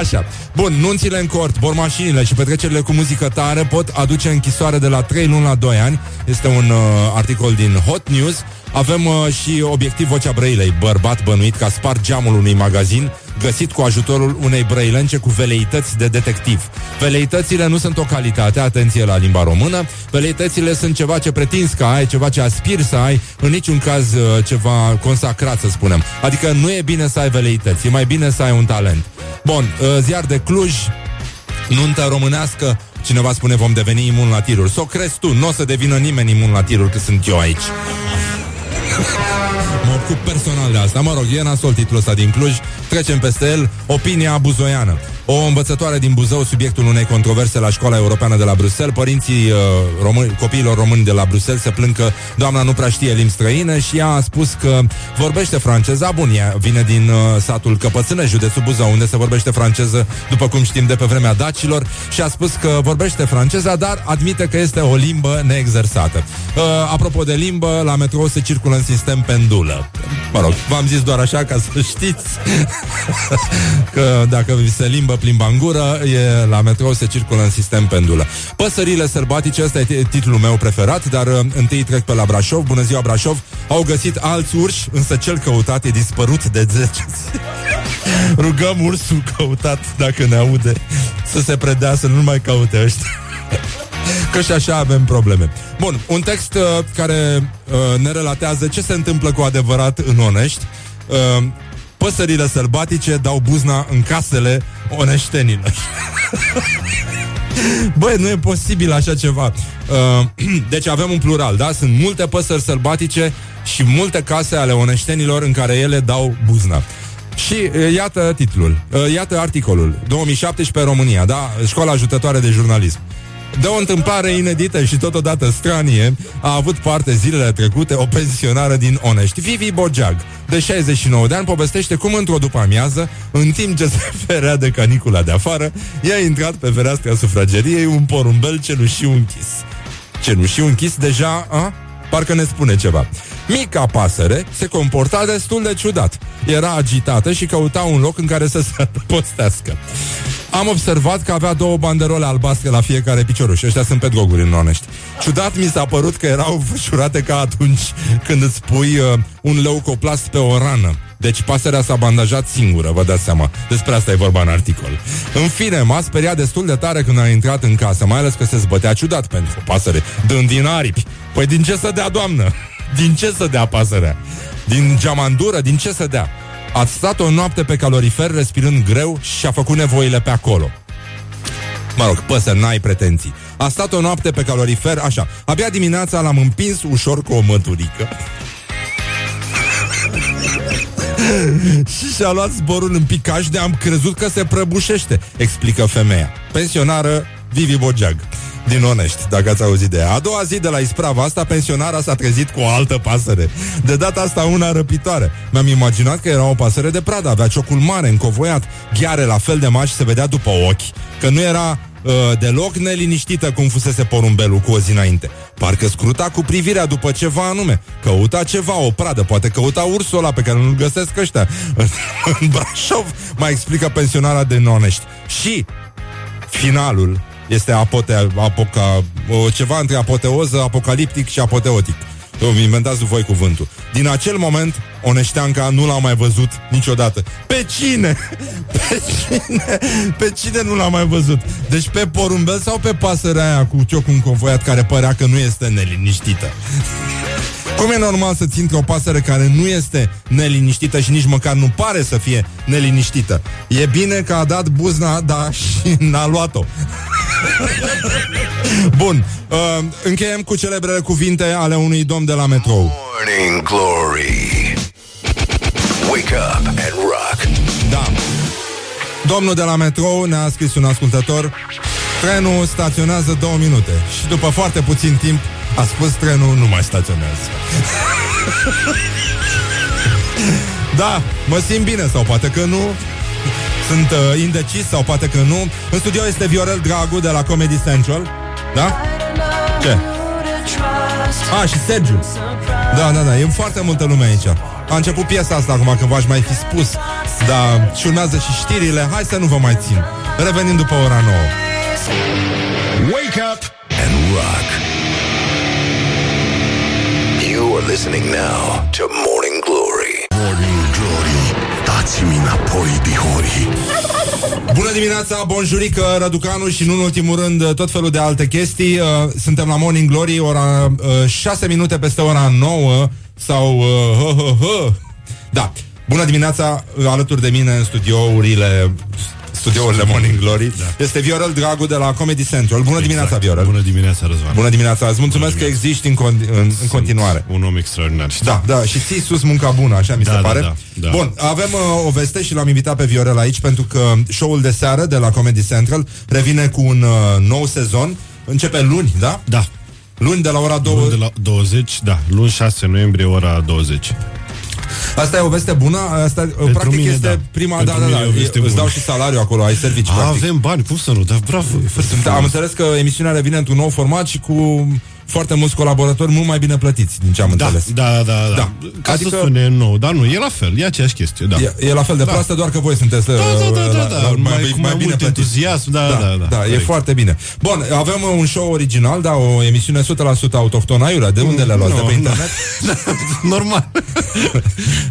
Așa. Bun, nunțile în cort, bormașinile și petrecerile cu muzică tare pot aduce închisoare de la 3 luni la 2 ani. Este un uh, articol din Hot News. Avem uh, și obiectiv Vocea Brăilei, bărbat bănuit ca spart geamul unui magazin găsit cu ajutorul unei brăilence cu veleități de detectiv. Veleitățile nu sunt o calitate, atenție la limba română, veleitățile sunt ceva ce pretinzi că ai, ceva ce aspiri să ai, în niciun caz uh, ceva consacrat, să spunem. Adică nu e bine să ai veleități, e mai bine să ai un talent. Bun, uh, ziar de Cluj, nuntă românească, Cineva spune vom deveni imun la tiruri. S-o crezi tu, nu o să devină nimeni imun la tiruri, că sunt eu aici. mă ocup personal de asta. Mă rog, e nasol titlul ăsta din Cluj. Trecem peste el. Opinia buzoiană. O învățătoare din Buzău, subiectul unei controverse la școala europeană de la Bruxelles. Părinții uh, români, copiilor români de la Bruxelles se plâng că doamna nu prea știe limbi străine și ea a spus că vorbește franceza. Bun, ea vine din uh, satul Căpățână, județul Buzău, unde se vorbește franceză, după cum știm, de pe vremea dacilor și a spus că vorbește franceza, dar admite că este o limbă neexersată. Uh, apropo de limbă, la metrou se circulă în sistem pendulă. Mă rog, v-am zis doar așa ca să știți că dacă vi se limbă plimba în gură, e, la metrou se circulă în sistem pendulă. Păsările sălbatice, ăsta e titlul meu preferat, dar uh, întâi trec pe la Brașov. Bună ziua, Brașov! Au găsit alți urși, însă cel căutat e dispărut de 10 Rugăm ursul căutat, dacă ne aude, să se predea, să nu mai caute ăștia. Că și așa avem probleme. Bun, un text uh, care uh, ne relatează ce se întâmplă cu adevărat în Onești. Uh, păsările sălbatice dau buzna în casele oneștenilor. Băi, nu e posibil așa ceva. Uh, deci avem un plural, da? Sunt multe păsări sălbatice și multe case ale oneștenilor în care ele dau buzna. Și uh, iată titlul, uh, iată articolul. 2017 România, da? Școala ajutătoare de jurnalism. De o întâmplare inedită și totodată stranie, a avut parte zilele trecute o pensionară din Onești, Vivi Bogeag, de 69 de ani, povestește cum într-o după amiază, în timp ce se ferea de canicula de afară, i-a intrat pe fereastra sufrageriei un porumbel cenușiu închis. Cenușiu închis deja, a? Parcă ne spune ceva. Mica pasăre se comporta destul de ciudat. Era agitată și căuta un loc în care să se postească. Am observat că avea două banderole albastre la fiecare picior și ăștia sunt pe droguri în onești. Ciudat mi s-a părut că erau fășurate ca atunci când îți pui uh, un leucoplast pe o rană. Deci pasărea s-a bandajat singură, vă dați seama. Despre asta e vorba în articol. În fine, m-a speriat destul de tare când a intrat în casă, mai ales că se zbătea ciudat pentru o pasăre, dând din aripi. Păi din ce să dea, doamnă? Din ce să dea pasărea? Din geamandură? Din ce să dea? A stat o noapte pe calorifer respirând greu și a făcut nevoile pe acolo. Mă rog, păsă, n-ai pretenții. A stat o noapte pe calorifer, așa. Abia dimineața l-am împins ușor cu o măturică. și și-a luat zborul în picaj de am crezut că se prăbușește, explică femeia. Pensionară Vivi Bogeag din Onești, dacă ați auzit de ea. A doua zi de la isprava asta, pensionara s-a trezit cu o altă pasăre. De data asta una răpitoare. Mi-am imaginat că era o pasăre de pradă, avea ciocul mare, încovoiat, ghiare la fel de mari și se vedea după ochi, că nu era uh, deloc neliniștită cum fusese porumbelul cu o zi înainte. Parcă scruta cu privirea după ceva anume. Căuta ceva, o pradă, poate căuta ursul ăla pe care nu-l găsesc ăștia. în Brașov, mai explică pensionara de Nonești. Și finalul este apote, apoca, o, ceva între apoteoză, apocaliptic și apoteotic. Inventați voi cuvântul. Din acel moment, Oneșteanca nu l-a mai văzut niciodată. Pe cine? Pe cine? Pe cine nu l-a mai văzut? Deci pe porumbel sau pe pasărea aia cu ciocul înconvoiat care părea că nu este neliniștită? Cum e normal să-ți intre o pasăre care nu este neliniștită și nici măcar nu pare să fie neliniștită? E bine că a dat buzna, dar și n-a luat-o. Bun, uh, încheiem cu celebrele cuvinte ale unui domn de la metrou. Morning Glory. Wake up and rock. Da. Domnul de la metrou ne-a scris un ascultător Trenul staționează două minute Și după foarte puțin timp A spus trenul nu mai staționează. Da, mă simt bine Sau poate că nu. Sunt uh, indecis sau poate că nu. În studio este Viorel Dragu de la Comedy Central. Da? Ce? Ah, și Sergiu. Da, da, da, e foarte multă lume aici. A început piesa asta acum, că v-aș mai fi spus Dar și urmează și știrile. Hai să nu vă mai țin. Revenim după ora 9 Wake up and rock. You are listening now to Morning Glory. Morning Glory Dați-mi înapoi, dihori Bună dimineața, bonjurică, Răducanu și nu în ultimul rând tot felul de alte chestii. Uh, Suntem la Morning Glory, ora 6 minute peste ora 9 sau... uh, hă, hă, hă. Da, bună dimineața, uh, alături de mine în studiourile studiourile Morning Glory. Da. Este Viorel Dragu de la Comedy Central. Bună dimineața, Viorel. Bună dimineața, Răzvan. Bună dimineața, îți mulțumesc că existi în, con- în, în continuare. Un om extraordinar. știi? Da, da, și ții sus munca bună, așa mi Da, se da, pare. da, da. Bun, avem uh, o veste și l-am invitat pe Viorel aici pentru că show-ul de seară de la Comedy Central revine cu un uh, nou sezon. Începe luni, da? Da. Luni de la ora 2. Luni de la 20, da, luni 6 noiembrie, ora 20. Asta e o veste bună. Asta, Pentru practic mine, este da. prima, Pentru da, da, mine da. e o veste Îți bună. dau și salariu acolo, ai servici, A, practic. avem bani, cum să nu? Da, bravo. e Foarte Sunt, am frumos. înțeles că emisiunea revine într-un nou format și cu foarte mulți colaboratori mult mai bine plătiți, din ce am Da, înțeles. da, da, da. Da. Ca Adică- să sune nou, dar nu, e la fel, e aceeași chestie, da. E, e la fel de Da. proastă, doar că voi sunteți Da, uh, da, da, da, la- da, la- mai, cu mai, mult plătiți. entuziasm, da, Da, da, da. da, e corect. foarte bine. Bun, avem uh, un show original, da, o emisiune 100% autohtonă. Aiurea, de unde le luați? De Nu, pe nu. internet? Normal.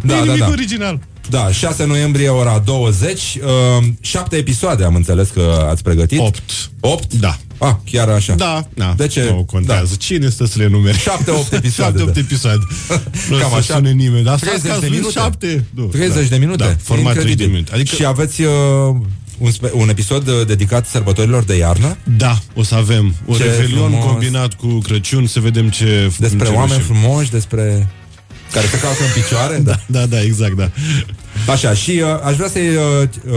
Da, e da, nimic da. original. Da, 6 noiembrie, ora 20. Uh, șapte episoade, am înțeles că ați pregătit. 8. 8? Da. Ah, chiar așa. Da, da. De ce? Nu contează. Da. Cine stă să le numere? 7-8 episoade, 7-8 da. episoade. Nu Cam Cam să așa. sune nimeni. Dar 30 30 de de minute. 7. Nu, 30 da. de minute? Da, format 30 de Incredibil. minute. Adică, Și aveți uh, un, spe- un episod uh, dedicat sărbătorilor de iarnă? da, o să avem un Ce revelion frumos. combinat cu Crăciun, să vedem ce... Despre ce oameni reușim. frumoși, despre... Care se calcă în picioare? Da. Da, da, exact, da. Așa, și uh, aș vrea să-i, uh, uh,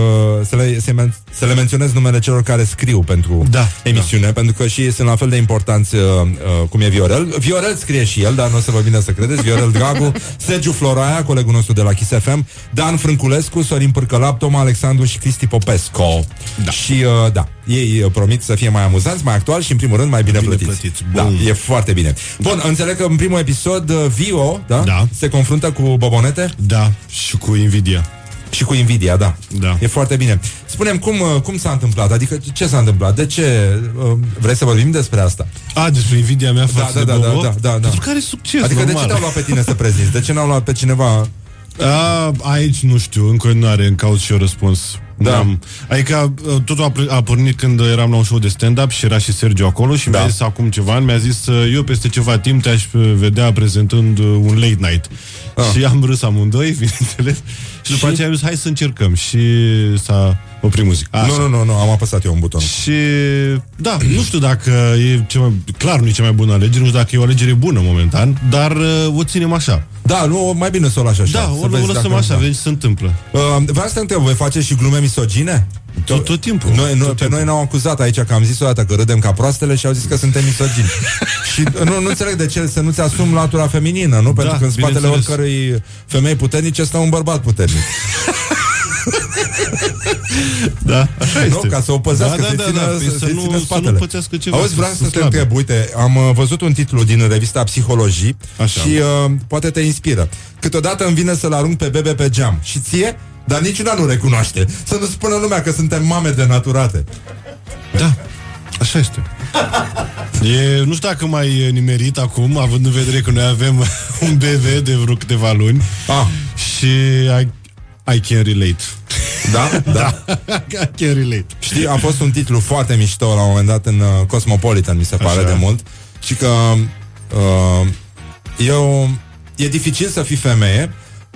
să, le, să, men- să le menționez numele celor care scriu pentru Da, emisiune, pentru că și ei sunt la fel de importanți uh, uh, cum e Viorel. Viorel scrie și el, dar nu o să vă vină să credeți. Viorel Dragu, Sergiu Floraia, colegul nostru de la Kiss FM, Dan Frânculescu, Sorin Pârcălap, Toma Alexandru și Cristi Popescu. Da. Și, uh, da, ei uh, promit să fie mai amuzanți, mai actuali și, în primul rând, mai bine, bine plătiți. plătiți. Da, Bun. e foarte bine. Bun, înțeleg că în primul episod uh, Vio, da, Da. se confruntă cu Bobonete Da, și cu Nvidia. și cu Nvidia, da. Da. E foarte bine. Spunem cum, uh, cum s-a întâmplat? Adică ce s-a întâmplat? De ce? uh, Vrei să vorbim despre asta? A, despre Nvidia mea față da, de da, da, Bobo? da, da, da. Pentru care succes, Adică de normal. ce te-au luat pe tine să prezinți? De ce n-au luat pe cineva? A, aici nu știu, încă nu are în cauz și eu răspuns. Da. Am, adică uh, totul a, pr- a pornit când eram la un show de stand-up și era și Sergio acolo și Da. mi-a zis acum ceva ani, mi-a zis uh, eu peste ceva timp te-aș uh, vedea prezentând uh, un late night. Ah. Și am râs amândoi, bineînțeles. Și după Și? aceea am zis hai să încercăm și s-a oprit muzica. Așa. Nu, nu, nu, nu, am apăsat eu un buton. Și da, nu știu dacă e cea mai, clar nu e cea mai bună alegere, nu știu dacă e o alegere bună momentan, dar uh, o ținem așa. Da, nu, mai bine să o lași așa. Da, să o, vezi o lăsăm dacă- așa, da. vezi ce se întâmplă. Uh, vreau să te întreb, voi faceți și glume misogine? Tot, tot timpul. Noi, noi, tot pe noi ne-au acuzat aici că am zis o dată că râdem ca proastele și au zis că suntem misogini. și nu, nu înțeleg de ce să nu-ți asumi latura feminină, nu? Pentru Da, că în spatele bineînțeles. oricărui femei puternice stă un bărbat puternic. Da, așa Nu? este. Ca să o păzească, da, să-i da, țină, da, păi să, să, să-i nu, țină să spatele. nu pățească ceva. Auzi, vreau să te slabe. întreb, uite, am uh, văzut un titlu din revista Psihologii Așa. și uh, poate te inspiră. Câteodată îmi vine să-l arunc pe bebe pe geam. Și ție? Dar niciuna nu recunoaște. Să nu spună lumea că suntem mame denaturate. Da, așa este. E, nu știu dacă mai e nimerit acum, având în vedere că noi avem un BV de vreo câteva luni Ah, și I, I can relate. Da? Da. I can relate. Știi, a fost un titlu foarte mișto la un moment dat în uh, Cosmopolitan, mi se pare Așa. de mult. Și că uh, eu, e dificil să fii femeie,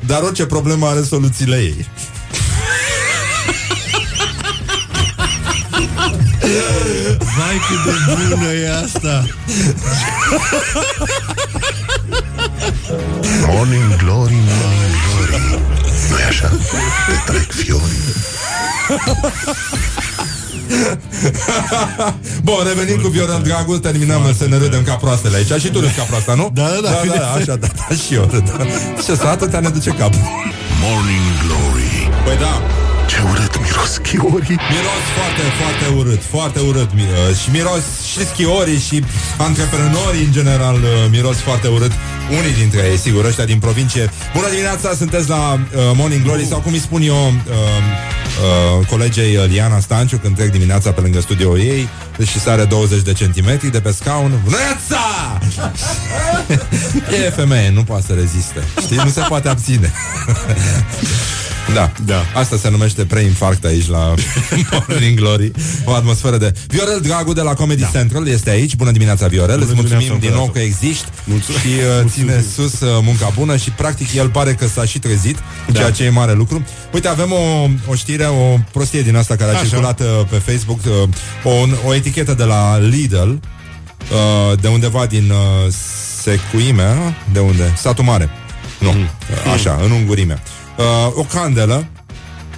dar orice problemă are soluțiile ei. Vai cât de bună e asta! Morning Glory, Morning Glory nu așa? Te trec fiorii Bun, revenim cu Viorel Dragu, terminăm să ne râdem ca proastele aici. Și tu râzi ca proasta, nu? Da, da, da, da, bine. da așa, da, da, și eu râd. Da. Ce să atâtea ne duce capul. Morning Glory Păi da, Ce urât miros chiorii miros foarte, foarte urât, foarte urât. mi- uh, Și miros și schiorii și antreprenorii în general uh, miros foarte urât. Unii dintre ei, sigur, ăștia din provincie. Bună dimineața, sunteți la uh, Morning Glory sau cum îi spun eu uh, uh, colegei Liana Stanciu când trec dimineața pe lângă studioul ei și sare 20 de centimetri de pe scaun. Vreața! e femeie, nu poate să reziste. Știi, nu se poate abține. Da, Da. Asta se numește preinfarct aici la Morning Glory. O atmosferă de... Viorel Dragu de la Comedy da. Central este aici. Bună dimineața, Viorel. Îți mulțumim dimineața, din nou Vlad. că existi Mulțumesc. și uh, ține sus uh, munca bună și practic el pare că s-a și trezit, da. ceea ce e mare lucru. Uite, avem o, o știre, o prostie din asta care a Așa. circulat uh, pe Facebook, uh, o, o etichetă de la Lidl, uh, de undeva din uh, Secuimea, de unde? Satul Mare. Nu, Mhm. uh, așa, în Ungurimea. Uh, o candelă,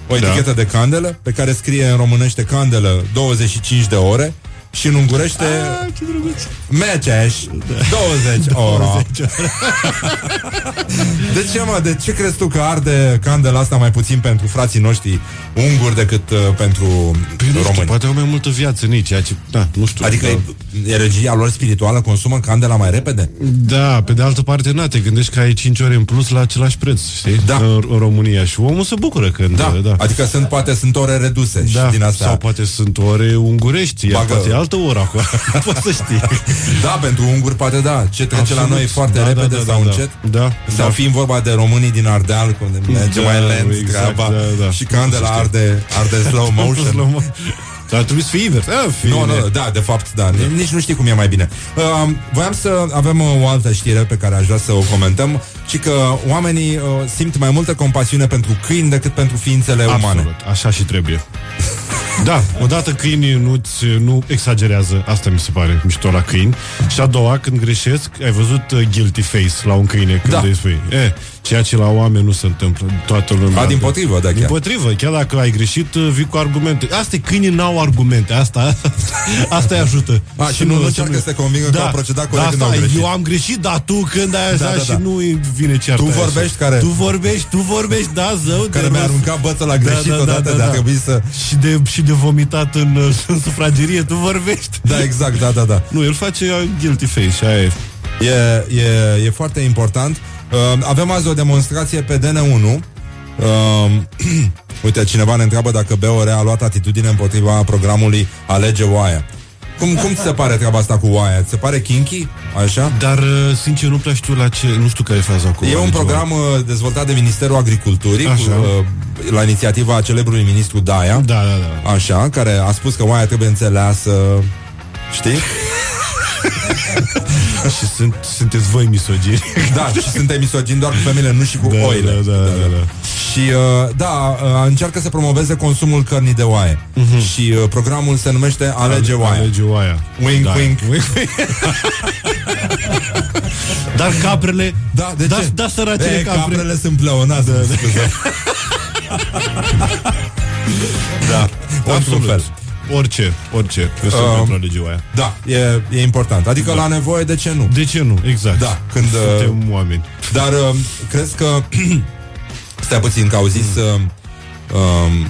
o Da. etichetă de candelă, pe care scrie în românește candelă 25 de ore și în ungurește Ah, ce drăguț. Meceș 20 ore. De ce, mă? De ce crezi tu că arde candela asta mai puțin pentru frații noștri unguri decât uh, pentru Păi nu știu, români? poate au mai multă viață în ei, ceea ce... Da, nu știu. Adică da. e regia lor spirituală consumă candela mai repede? Da, pe de altă parte, na, te gândești că ai 5 ore în plus la același preț, știi? Da. În, în România și omul se bucură când... Da. da. Adică sunt, poate sunt ore reduse Da, și din astea. sau poate sunt ore ungurești, iar Bagă- poate e altă oră acolo. Nu poți să știi. Da, pentru unguri poate da. Ce trece la Absolut. noi foarte Da, da, repede da, sau da, încet. da. Sau Da. fiind vorba de românii din Ardeal, unde merge Da, mai lent exact, treaba da, da. și candela Nu se arde, arde slow motion. Slow mo- Dar trebuie să fie invers. Ah, fine. Nu, nu, da, de fapt, da, Ni- nici nu știi cum e mai bine. Uh, voiam să avem uh, o altă știre pe care aș vrea să o comentăm, ci că oamenii uh, simt mai multă compasiune pentru câini decât pentru ființele umane. Absolut, așa și trebuie. Da, odată câinii nu-ți, nu exagerează, asta mi se pare mișto la câini. Și a doua, când greșesc, ai văzut uh, guilty face la un câine când Da. îi spui. E, ceea ce la oameni nu se întâmplă. Toată lumea. A, din potrivă, da, Din chiar. potrivă, chiar dacă ai greșit, uh, vii cu argumente. Asta e, câinii n-au argumente, asta, asta îi ajută. A, și nu- nu încearcă să te convingă că au procedat corect da, când au asta, greșit. Eu am greșit, dar tu când ai așa Da, da, și da. nu îi vine cearta Tu aia vorbești așa. care- Tu vorbești, tu vorbești, da, zău. Care de mi-a rost. aruncat băță la greșit odată, de a trebui să... Și de, și de vomitat în, uh, în sufragerie, tu vorbești. Da, exact, da, da, da. Nu, el face uh, guilty face și aia e. E, e, e foarte important. Uh, avem azi o demonstrație pe DN1. Uh, uite, cineva ne întreabă dacă BOR a luat atitudine împotriva programului Alege Oaia. Cum, cum ți se pare treaba asta cu Oaia? Ți se pare kinky? Așa? Dar, uh, sincer, nu prea știu la ce, nu știu care e faza cu E un Alege program uh, dezvoltat de Ministerul Agriculturii cu, Așa. uh, la inițiativa celebrului ministru Daia. Oaia. Da, da, da. Așa, care a spus că oaia trebuie înțeleasă Știi? și sunt, sunteți voi misogini. Da, și suntem misogini doar cu femeile, nu și cu Da, oile da, da, da, da. Și uh, da, uh, încearcă să promoveze consumul cărnii de oaie Și uh, programul se numește Alege Oaia Mhm. Alege oaia. Wink, da. wink. Dar caprele, Da, de da, ce? da săracele e, capre. caprele sunt pleonate da, da. da, într-un Absolut. fel Orice, orice. Eu sunt Um, pentru alege oaia. Da, e, e important Adică la nevoie, de ce nu? De ce nu? Exact. Da, când, uh, Suntem oameni. Dar uh, crezi că Stai puțin că au zis uh, um,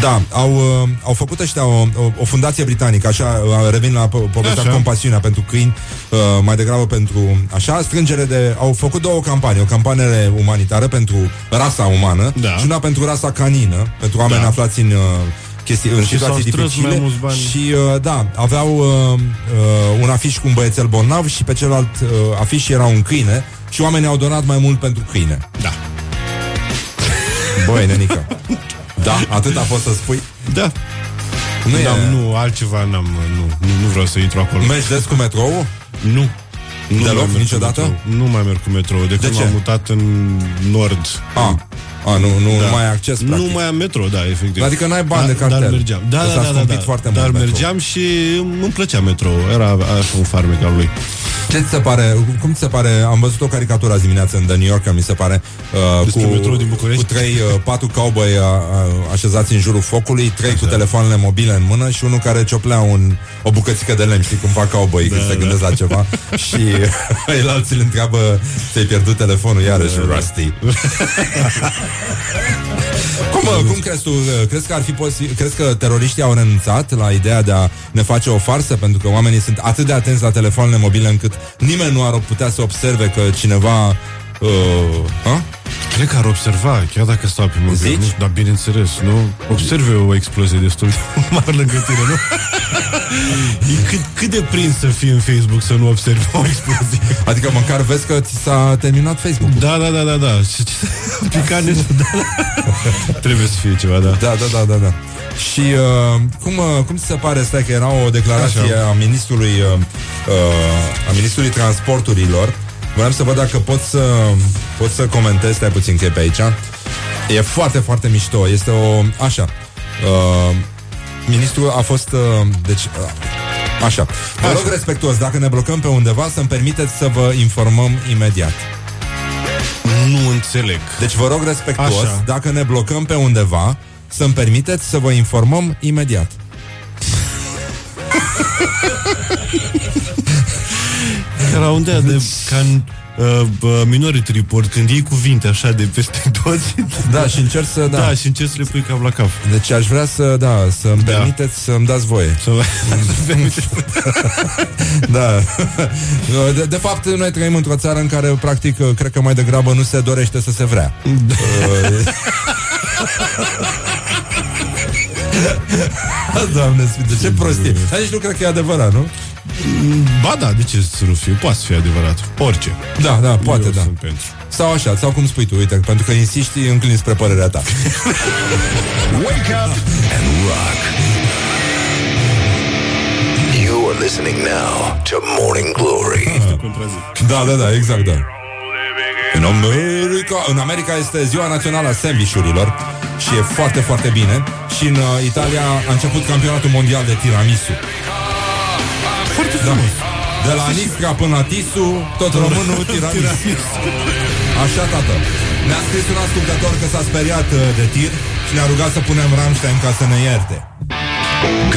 Da, au, uh, au făcut ăștia o, o, o fundație britanică Așa, uh, revin la po- povestea Așa. compasiunea pentru câini uh, Mai degrabă pentru Așa, strângere de Au făcut două campanii O campanie umanitară pentru rasa umană Da. Și una pentru rasa canină Pentru oameni Da. aflați în uh, chestii, în Și situații s-au strâns dificile mai mulți bani. și uh, da, aveau uh, uh, un afiș cu un băiețel bolnav și pe celălalt uh, afiș era un câine și oamenii au donat mai mult pentru câine. Da. Băi, nenică. Da, atât a fost să spui. Da. Nu N-am, e... nu, altceva n-am, nu, nu, nu vreau să intru acolo. Mergi des cu metrou? Nu. Nu Deloc? mai merg Niciodată? Cu metrou. nu mai merg cu metrou. De, De când ce? m-am mutat în nord. A, a nu, nu Da. mai ai acces, Nu practic. mai am metro, da, efectiv. Adică n-ai bani da, de cartel. Dar mergeam. Da, Că da, s-a da, da, scumpit da. foarte Dar mult metrou. mergeam și îmi plăcea metro. Era așa un farmec al lui. Ce ți se pare, cum ți se pare, am văzut o caricatură azi dimineață în The New Yorker, mi se pare, uh, Despre metrou din București? cu trei, uh, patru cowboy uh, uh, așezați în jurul focului, trei Așa. cu telefoanele mobile în mână și unul care cioplea un, o bucățică de lemn, știi cum fac cowboy da, când se da. gândesc la ceva și el alții îl întreabă ți-ai pierdut telefonul iarăși, Da, da. Rusty. cum Cum, uh, cum crezi tu? uh, Crezi că ar fi posibil, crezi că teroriștii au renunțat la ideea de a ne face o farsă pentru că oamenii sunt atât de atenți la telefoanele mobile încât nimeni nu ar putea să observe că cineva uh, a? Cred că ar observa, chiar dacă stau pe mobil, Zici? nu știu, dar bineînțeles, nu? Observe o explozie destul de mare lângă tine, nu? e cât, cât de prins să fii în Facebook să nu observi o explozie. Adică măcar vezi că ți s-a terminat Facebook. Da, da, da, da, da. Și ce picat nici, da, da. Trebuie să fie ceva, da. Da, da, da, da, da. Și uh, cum, uh, cum ți se pare, stai că era o declarație Așa. a ministrului uh, uh, a ministrului transporturilor. Vreau să văd dacă pot să pot să comentez, stai puțin că e pe aici. E foarte, foarte mișto. Este o așa. Uh, ministrul a fost uh, deci uh, așa. Vă rog respectuos, dacă ne blocăm pe undeva, să-mi permiteți să vă informăm imediat. Nu înțeleg. Deci vă rog respectuos, Așa. dacă ne blocăm pe undeva, să-mi permiteți să vă informăm imediat. Era undeva de ca în uh, uh, Minority Report, când iei cuvinte așa de peste toți. Da, și încerc să, da. da. și încerci să le pui cap la cap. Deci aș vrea să, da, să-mi Da. permiteți să-mi dați voie. Să Da. De, de fapt, noi trăim într-o țară în care, practic, cred că mai degrabă nu se dorește să se vrea. Uh, Doamne sfinte, ce prostie. Dar nici nu cred că e adevărat, nu? Ba da, de ce să nu fie? Poate să fie adevărat. Orice. Da, da, poate, Eu da. sunt pentru. Sau așa, sau cum spui tu, uite, pentru că insisti, înclini spre părerea ta. Wake up and rock. You are listening now to Morning Glory. Da, da, da, exact, da. În America, în America este ziua națională a sandvișurilor și e foarte, foarte bine. Și în uh, Italia a început campionatul mondial de tiramisu. Foarte da. De la Nisca până la Tisu, tot românul tiramisu. Așa, tată. Ne-a scris un ascultător că s-a speriat uh, de tir și ne-a rugat să punem Rammstein ca să ne ierte.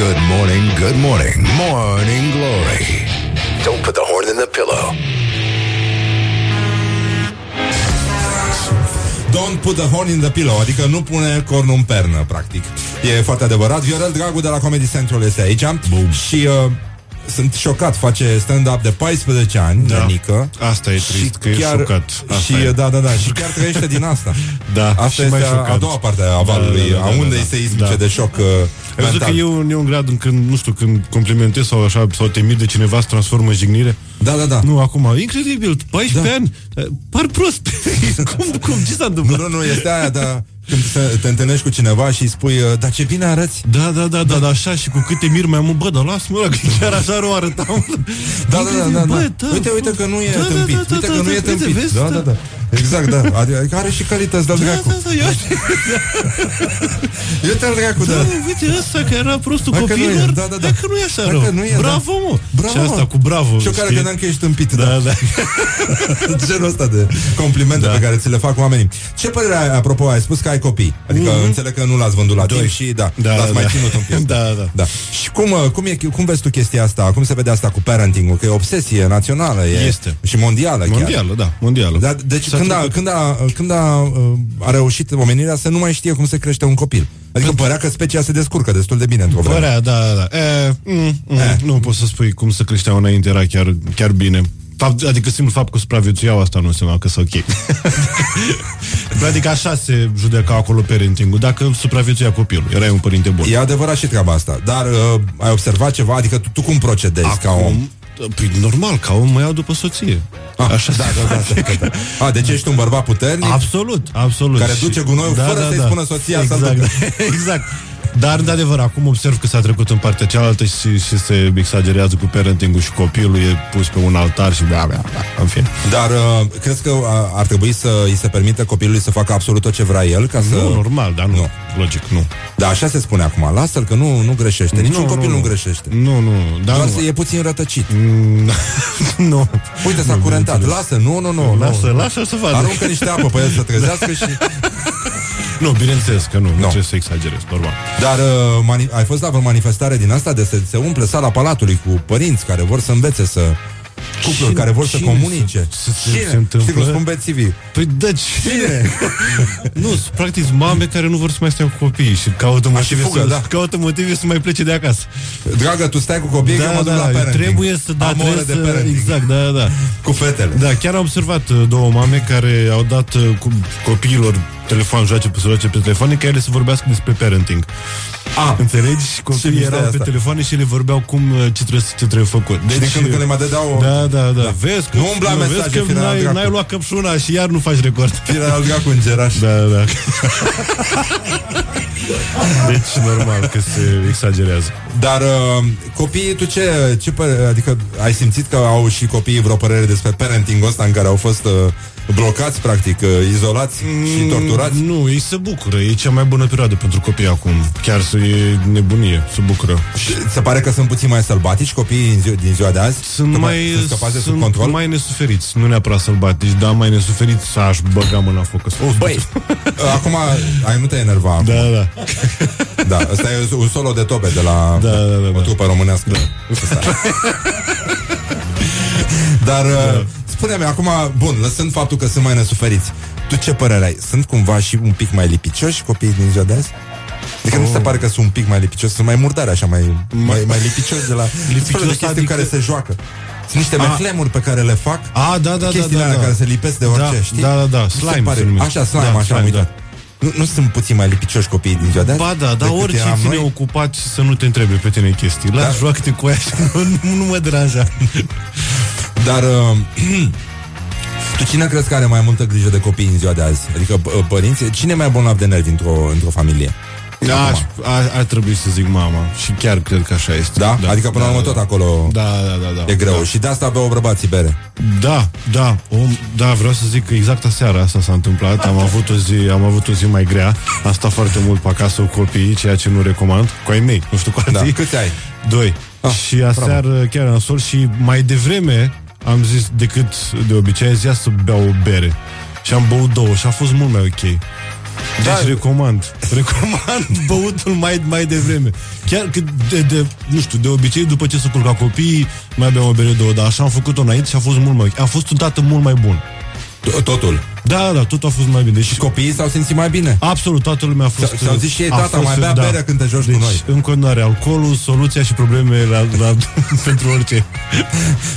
Good morning, good morning, morning glory. Don't put the horn in the pillow. Don't put the horn in the pillow Adică nu pune cornul în pernă, practic. E foarte adevărat. Viorel Dragu de la Comedy Central este aici. Boom. Și uh, sunt șocat Face stand-up de 14 ani Da. Nenică Asta e Și trist, că e chiar, șocat. Asta Și e. da, da, da Și chiar trăiește din asta Da, Asta și este mai a, a șocant. doua parte a valului Da, da, da, A da, undei da. seismice Da. de șoc uh, Ai văzut mental că e un, e un grad în când, nu știu, când complimentezi sau așa, sau te miri de cineva, se transformă în jignire? Da, da, da Nu, acum, incredibil, 14 Da. ani, par prost. cum, cum, ce s-a Nu, întâmplat? nu, nu, este aia, dar când te, te întâlnești cu cineva și îi spui uh, Dar ce bine arăți Da, da, da, da, da, așa și cu câte miri mai am, bă, dar lasă-mă, ăla, că chiar așa nu arătam. Da, da, da, da, Bă, da. da, Uite, uite că nu e da, da, tâmpit. da, da, Uite da, că nu da, e uite, tâmpit. vezi, Da, da. da, da. Exact, da. Adică are și calități de Da, dracu. da, da, ia Eu te-al dracu, Da, da. uite ăsta că era prostul Hai că nu e, copiilor, da, da, da. hai că nu e așa Hai rău. că nu e, bravo, da. mă. Bravo, și asta mă. cu bravo, Și eu care știi? credeam că ești tâmpit, Da, da. da. Genul ăsta de complimente Da. pe care ți le fac oamenii. Ce părere ai, apropo, ai spus că ai copii. Adică înțeleg că nu l-ați vândut la timp și da, Mhm. Da, l-ați da, mai da. ținut un pic. Da, da. da. Și cum, uh, cum, e, cum vezi tu chestia asta? Cum se vede asta cu parenting-ul? Că e obsesie națională. E, Este. Și mondială chiar. Mondială, da, mondială. Da, deci S-a când a, trecut. când, a, când a, uh, a reușit omenirea să nu mai știe cum se crește un copil. Adică părea că specia se descurcă destul de bine într-o vreme. Părea, da, da, da. E, mm, mm, E. Nu poți să spui cum să creșteau înainte, era chiar, chiar bine. Fapt, adică simplu fapt că supraviețuiau asta nu înseamnă că sunt ok. adică așa se judeca acolo parenting-ul, dacă supraviețuia copilul. Erai un părinte bun. E adevărat și treaba asta. Dar uh, ai observat ceva? Adică tu, tu cum procedezi ca om? Păi normal, ca om mă iau după soție. Ah, Așa da, da, da, da, da. A, deci ești un bărbat puternic? Absolut, absolut. Care Și- duce gunoiul fără să-i spună soția să-l exact, ducă. exact. Dar, de adevăr, acum observ că s-a trecut în partea cealaltă și, și se exagerează cu parenting-ul și copilul e pus pe un altar și bla, bla, bla, în fine. Dar uh, crezi că uh, ar trebui să îi se permită copilului să facă absolut tot ce vrea el? Ca să... Nu, normal, dar nu, Nu. nu. logic, nu. Da, așa se spune acum. Lasă-l că nu, nu greșește. Niciun copil nu, greșește. Nu, nu, dar Doar nu. să e puțin rătăcit. Mm, nu. Uite, s-a curentat. Lasă, nu, nu, nu. Lasă, nu. lasă să vadă. Aruncă niște apă pe el să trezească și... Nu, bineînțeles că nu, nu Nu. trebuie să exagerez, normal. Dar uh, mani- ai fost la vreo manifestare din asta de să se umple sala palatului cu părinți care vor să învețe să cupluri Cine- care vor să cine comunice. se- se- Cine? se întâmplă? Știi cum spun bețivii? Păi da, cine? nu, sunt practic mame care nu vor să mai stea cu copiii și caută motive, fugă, să, da. caută motive să mai plece de acasă. Dragă, tu stai cu copiii, că eu mă duc la parenting. Da, trebuie să da, Am ore trebuie de să, parenting. exact, da, da, da. Cu fetele. Da, chiar am observat uh, două mame care au dat uh, cu copiilor telefon, joace pe joace pe telefoane, care ele să vorbească despre parenting. A, Înțelegi? Și Ce copiii mișto e erau pe asta. telefoane și le vorbeau cum, uh, ce trebuie, ce trebuie făcut. și din când în când le mai dădeau... Da, da, da. Vezi că, Nu umbla vezi mesaje, că firea n-ai, dracu. n-ai luat căpșuna și iar nu faci record. Firea al dracu în geraș. Da, da, da. deci normal că se exagerează. Dar uh, copiii, tu ce, ce părere, adică ai simțit că au și copiii vreo părere despre parenting-ul ăsta în care au fost uh, blocați, practic, uh, izolați și torturați? Nu, ei se bucură. E cea mai bună perioadă pentru copii acum. Chiar să e nebunie, se bucură. Și se pare că sunt puțin mai sălbatici copiii din, zi- din ziua de azi? Sunt Că mai, sunt scăpați de sub sunt control? mai nesuferiți, nu neapărat sălbatici, dar mai nesuferiți să aș băga mâna în foc. Oh, Băi, acum, ai nu te enerva acum. Da, da. Da, ăsta e un solo de tobe de la Da, da, da, o da. trupă românească. Da. Dar uh, spune-mi acum, bun, lăsând faptul că sunt mai nesuferiți, tu ce părere ai? Sunt cumva și un pic mai lipicioși copiii din ziua de azi? Adică nu ți se pare că sunt un pic mai lipicioși, sunt mai murdari așa, mai, mai, mai lipicioși de la Lipicios, felul de chestii adică- în care se joacă. Sunt niște A. meclemuri pe care le fac A, da, da, da, chestiile da, alea da. care se lipesc de orice, Da, știi? da, da, da, Nu se slime pare- se numește. Așa, slime, Da, așa, slime, am uitat. da. Nu, nu sunt puțin mai lipicioși copiii din ziua de azi? Ba da, dar decât orice eram ține noi? ocupat și să nu te întrebe pe tine chestii. Las, Da. joacă-te cu aia și nu, nu, nu mă deranja. Dar uh, tu cine crezi că are mai multă grijă de copii în ziua de azi? Adică p- părinții, cine e mai bolnav de nervi într-o, într-o familie? Da, aș, a, ar trebui să zic mama și chiar cred că așa este. Da? Adică până la urmă tot acolo Da, da, da, da. e greu. Da. Și de asta beau bărbații bere. Da, da, om, da, vreau să zic că exact aseară asta s-a întâmplat. Am avut o zi, am avut o zi mai grea. Am stat foarte mult pe acasă cu copiii, ceea ce nu recomand. Cu ai mei, nu știu cu Da. alții. Câți ai? Doi. Ah, și aseară chiar am sol și mai devreme am zis decât de obicei, zis să beau o bere. Și am băut două și a fost mult mai ok. Deci Da. recomand. Recomand băutul mai, mai devreme. Chiar că de, de, nu știu, de obicei, după ce se culca copiii, mai beau o bere două, dar așa am făcut-o înainte și a fost mult mai ok. A fost un tată mult mai bun. T- Totul. Da, da, tot a fost mai bine. Deci Și copiii s-au simțit mai bine. Absolut, toată lumea a fost... S-au- s-au zis și ei, a tata, mai bea bere când te joci cu deci, noi. în continuare, alcoolul, soluția și problemele la, la, pentru orice.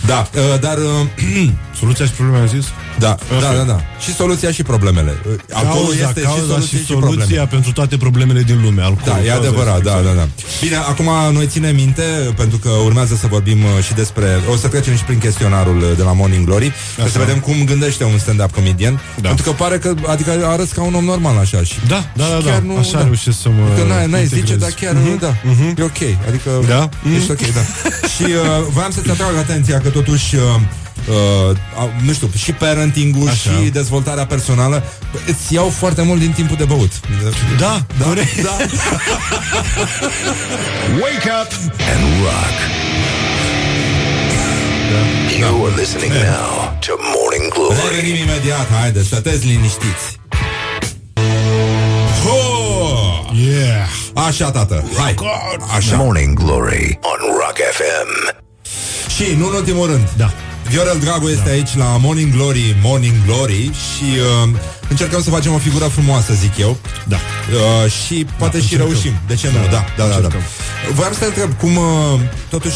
Da, uh, dar... Uh, Soluția și problemele, am zis? da, da, da, da. Și soluția și problemele. Uh, Alcoolul Cauza, este cauza și soluție și și, soluția probleme. pentru toate problemele din lume. Alcoolul, Da, e cauza adevărat, și da, soluția. da, da. Bine, acum noi ținem minte, pentru că urmează să vorbim uh, și despre... O să trecem și prin chestionarul uh, de la Morning Glory, ca să vedem cum gândește un stand-up comedian. Da. Pentru că pare că, adică arăți ca un om normal așa și... Da, da, da, și da. chiar nu- Așa da. reușesc să mă Că n-ai, n-ai zice, integrez. dar chiar, Mhm. da, e ok. Adică, Da? ești ok, da. și uh, voiam să-ți atrag atenția că totuși, uh, uh, nu știu, și parenting-ul Așa. și dezvoltarea personală îți iau foarte mult din timpul de băut. Da, da, corect. Da. Wake up and rock. You are listening now to Morning Glory. Revenim imediat, haide, stăteți liniștiți. Ho! Yeah. Așa, tată, hai, așa. Morning Glory on Rock FM. Și, nu în ultimul rând, Da. Viorel Dragu este aici la Morning Glory, Morning Glory și uh, încercăm să facem o figură frumoasă, zic eu. Da. Uh, și poate și încercăm. reușim. De ce nu? Da, da, da, da. încercăm. Voiam să te întreb cum, uh, totuși,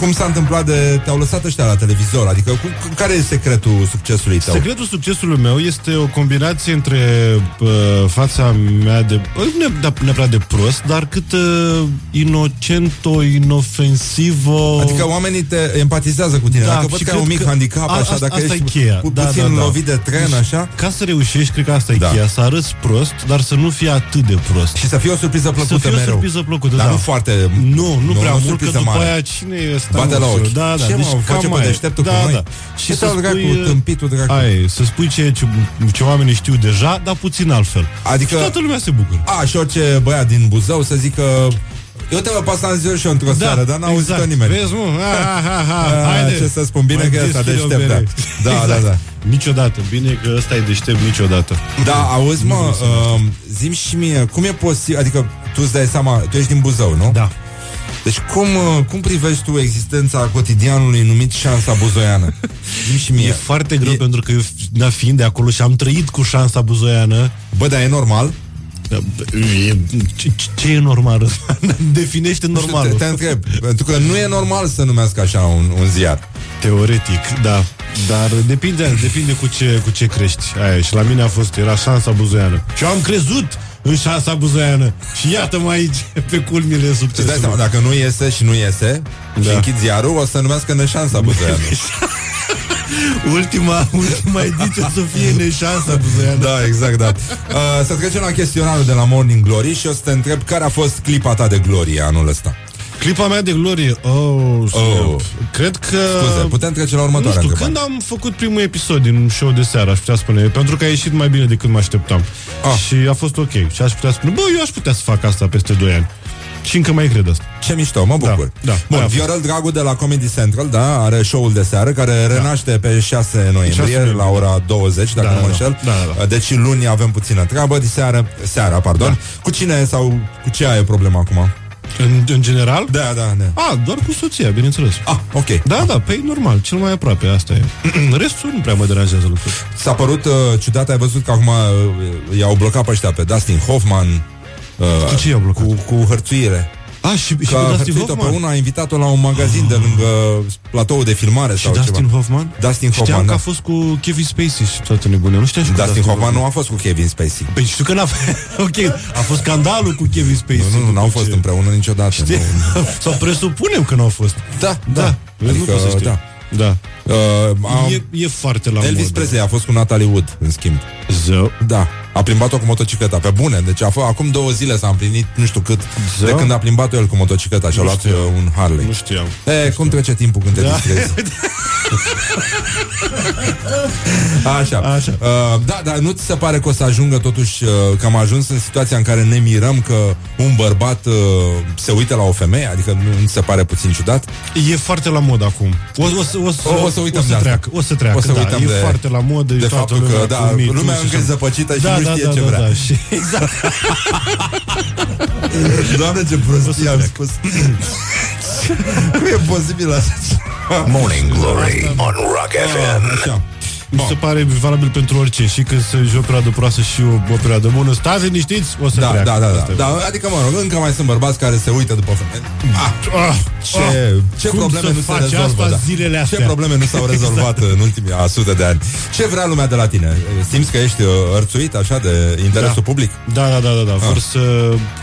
cum s-a întâmplat de... Te-au lăsat ăștia la televizor? Adică, cu, cu- care e secretul succesului tău? Secretul succesului meu este o combinație între uh, fața mea de... uh, Nu ne- neapărat de prost, dar cât uh, inocento, inofensivo... Adică oamenii te empatizează cu tine. Da, Dacă văd și că ai un cred mic că handicap, a- așa, asta- dacă asta ești e cheia. pu- Da, puțin da, da. lovit de tren, așa, Ca să reușești, cred că asta e Da. cheia, să arăți prost, dar să nu fii atât de prost. și să fie o surpriză plăcută să fie mereu. o surpriză plăcută, Dar da. nu foarte... Nu, nu, prea o mult, că surpriză după mare. aia cine e ăsta? Bate nu la știu. ochi. Da, da, Ce, deci mă, cam face pe aia. deșteptul da, cu noi? Da. Ce Și să te-au legat spui, cu tâmpitul dracu? Ai, să spui ce, ce, ce oamenii știu deja, dar puțin altfel. Adică- Și toată lumea se bucură. A, și orice băiat din Buzău să zică Eu te vă pas în ziua și eu într-o seară, dar n-a auzit-o exact. nimeni. Vezi, mă? Ha, ha, ha, ha. Ah, Haide. ce să spun, bine Mai că e ăsta deschide o deștept, bere. da. Da, da, da. Niciodată. Bine că ăsta e deștept niciodată. Da, auzi mă, uh, zim și mie, cum e posibil, adică tu îți dai seama, tu ești din Buzău, nu? Da. Deci cum, uh, cum privești tu existența cotidianului numit șansa buzoiană? Zi și mie. E foarte greu e... pentru că eu, da, fiind de acolo și am trăit cu șansa buzoiană, Bă, dar e normal? E, ce, ce e normal? Definește normalul. Te, te întreb, pentru că nu e normal să numească așa un, un ziar. Teoretic, da. Dar depinde, depinde cu ce, cu ce crești. Aia, și la mine a fost, era șansa buzoiană. Și eu am crezut în șansa buzoiană. Și iată-mă aici, pe culmile Îți dai succesului. seama, dacă nu iese și nu iese da. și Da. închid ziarul, o să numească neșansa buzoiană. Ultima, ultima ediție o să fie neșansa buzoiană. da, exact, da. Uh, să trecem la chestionarul de la Morning Glory și o să te întreb care a fost clipa ta de glorie anul ăsta. Clipa mea de glorie oh, Oh. oh. Cred că Scuze, putem trece la Nu următoarea știu, întrebare. când am făcut primul episod din show de seară, aș putea spune, pentru că a ieșit mai bine decât mă așteptam. Ah. Și a fost ok. Și aș putea spune, bă, eu aș putea să fac asta peste 2 ani. Și încă mai cred asta. Ce mișto, mă bucur. Da, da. Bun, Aia a fost. Viorel Dragu de la Comedy Central, da, are show-ul de seară care renaște pe 6 noiembrie 6 noiembrie, la ora 20, dacă Da, nu mă da, înșel. da, da, da. Deci luni avem puțină treabă, de seară, seara, pardon. Da. Cu cine sau cu ce ai problema acum? În, în general? Da, da, da. A, doar cu soția, bineînțeles. Ah, ok. Da, da, pe normal, cel mai aproape, asta e. Restul nu prea mă deranjează lucruri. S-a părut uh, ciudat, ai văzut că acum uh, i-au blocat pe ăștia, pe Dustin Hoffman, uh, Cu ce i-au blocat? Cu, cu hărțuire. A, și, și Că cu a Dustin hărțuit-o pe Hoffman? una, a invitat-o la un magazin de lângă platoul de filmare Și sau Dustin ceva. Hoffman? Dustin Știam Hoffman, că da. a fost cu Kevin Spacey și toată nebunia. Nu știam și cu Dustin Hoffman nu a fost cu Kevin Spacey. Păi știu că n-a Ok, a fost scandalul cu Kevin Spacey. Nu, nu, nu, n-au după fost ce- împreună niciodată. Știi? Nu. Sau presupunem că n-au fost. Da, Da, vezi, Adică, nu poți să știi. da. Da. Uh, am, E, e foarte la Elvis modă. Presley a fost cu Natalie Wood, în schimb. Zău. Da, a plimbat-o cu motocicleta, pe bune. Deci a fost, acum două zile s-a împlinit nu știu cât Da? de când a plimbat el cu motocicleta și a Nu luat știu. uh, un Harley. Nu știam. E, cum trece timpul când te Da. distrezi? Așa. Așa. Uh, da, dar nu ți se pare că o să ajungă totuși uh, că am ajuns în situația în care ne mirăm că un bărbat uh, se uită la o femeie? Adică nu, nu ți se pare puțin ciudat? E foarte la mod acum. O, o, să, o, să, O- o să uităm o de să asta. treacă. O să treacă, O să da, uităm e de- foarte la modă. De toată faptul că, lumea da, cu Me Too lumea și încă e așa. zăpăcită și da, nu da, știe da, ce da, vrea. Da, și, exact. Doamne, ce prostie am spus. Cum e posibil așa ceva? Morning Glory on Rock FM. Așa. Mi se pare valabil pentru orice. Și când se joc o perioadă proastă și o, o perioadă bună. Stați liniștiți, o să Da, treacă. da, da, Asta da, e. da. Adică, mă rog, încă mai sunt bărbați care se uită după femeie. Ah, Ah, ce, ce Cum probleme să nu se faci rezolvă, asta da. zilele astea? Ce probleme nu s-au rezolvat în ultimii a sute de ani. Ce vrea lumea de la tine? Simți că ești uh, ărțuit așa de interesul Da. public? Da, da, da, da, da. Vor să...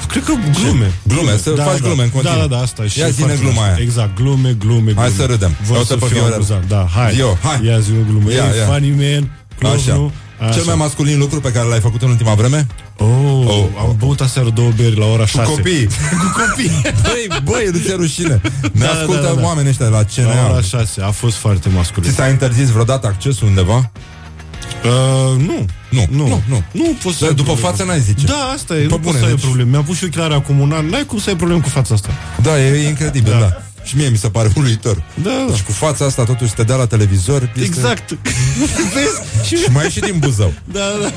Cred că glume. Glume, să faci glume în continuu. Da, da, da, asta e și Ia zi-ne fac gluma asta. aia. Exact, glume, glume, glume. Hai să râdem. Vor Caută să pe fiu Viorel. amuzant. Da, hai. Zi-o, hai. Ia zi o glumă. Ia, Ia, ia. funny man, Așa. clovnul. Cel mai masculin lucru pe care l-ai făcut în ultima vreme? Oh, Oh, oh, am băut aseară două beri la ora Cu 6. copii. Cu copii. Băi, băi, nu ți-e rușine. Ne Da, da, ascultă da, da. oamenii ăștia la La ora CNA. 6. A fost foarte masculin. Ți s-a interzis vreodată accesul undeva? Uh, nu. Nu, Nu, nu, nu. Nu poți să Dar ai după probleme. față n-ai zice. Da, asta e, Pe nu bune, poți să ai deci- probleme. Mi-am pus și ochelari acum un an, n-ai cum să ai probleme cu fața asta. Da, e, e incredibil, da. Da. Și mie mi se pare uluitor. Da, da. Deci cu fața asta totuși te dea la televizor. Este... Exact. Vezi? Și Și mai ieși din Buzău. Da, da.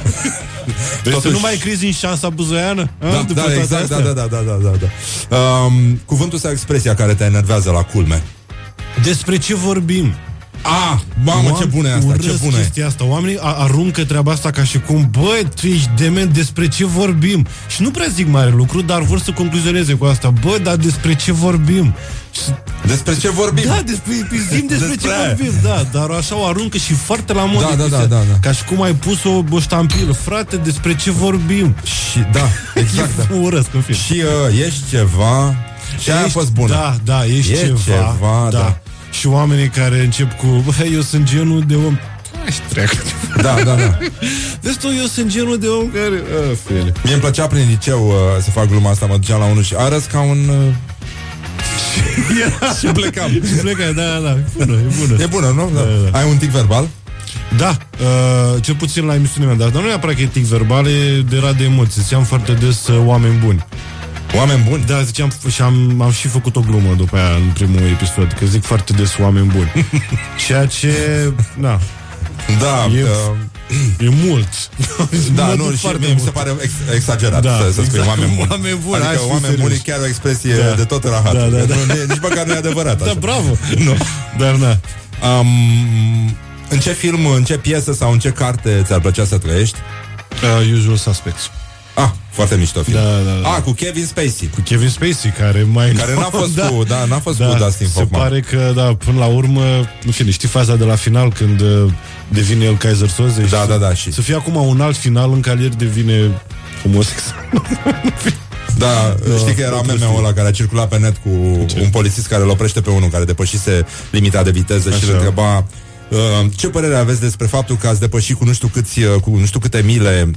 Vrei să Totuși- nu mai crezi în șansa buzoiană? A, Da, după da, toate exact, da, astea? da, da, da, da, da. Um, cuvântul sau expresia care te enervează la culme? Despre ce vorbim? Ah, mamă, ce bună e asta, ce urăsc bună e. chestia asta. Oamenii a- aruncă treaba asta ca și cum, băi, tu ești dement, despre ce vorbim? Și nu prea zic mare lucru, dar vor să concluzioneze cu asta. Bă, dar despre ce vorbim? Și, Despre ce vorbim? da, despre, zim despre, Despre ce aia. vorbim, da, dar așa o aruncă și foarte la modă. Da, da, da, chestia. da, da. Ca și cum ai pus o, o ștampilă. Frate, despre ce vorbim? Și, da, exact, da. E urăsc, în fine. Și uh, ești ceva... Și aia a Ești- fost bună. Da, da, ești E ceva, ceva, da. Și oamenii care încep cu Bă, eu sunt genul de om Hai și treacă Da, da, da. Vezi tu, eu sunt genul de om care A, fele. Mie îmi plăcea prin liceu uh, să fac gluma asta, mă duceam la unul și arăs ca un... Uh... și plecam. Și pleca, da, da, da, e bună, e bună E bună, nu? Da. Da, da. Ai un tic verbal? Da, uh, cel puțin la emisiunea mea Dar nu neapărat că e tic verbal, e de rad de emoții Ziceam foarte des uh, oameni buni Oameni buni? Da, ziceam și am, am și făcut o glumă după aia în primul episod Că zic foarte des oameni buni Ceea ce, na, Da, E- uh, E mult. Da, Mă nu, duc și foarte mie mi se mult. pare ex- exagerat Da, să, să spui exact. oameni buni. Oameni buni, hai adică să fii oameni serios. buni e chiar o expresie Da. de tot rahat. Da, da, da. Nu, e nici măcar nu e adevărat. Da, Așa. bravo. Nu. Dar na. Um, în ce film, în ce piesă sau în ce carte ți-ar plăcea să trăiești? Uh, usual Suspects. Ah, foarte mișto film. Da, da, da. Ah, cu Kevin Spacey. Cu Kevin Spacey, care mai... Care n-a fost cu- da, n-a fost cu Dustin se Hoffman. pare că, da, până la urmă, în fine, știi faza de la final când uh, devine el Kaiser Soze? Da, și da, să- da, și- Să fie acum un alt final în care el devine homosexual. Da, știi că era nu meme-ul ăla care a circulat pe net cu un polițist care îl oprește pe unul care depășise limita de viteză și Așa. îl întreba uh, ce părere aveți despre faptul că ați depășit cu nu știu, câți, uh, cu nu știu câte mile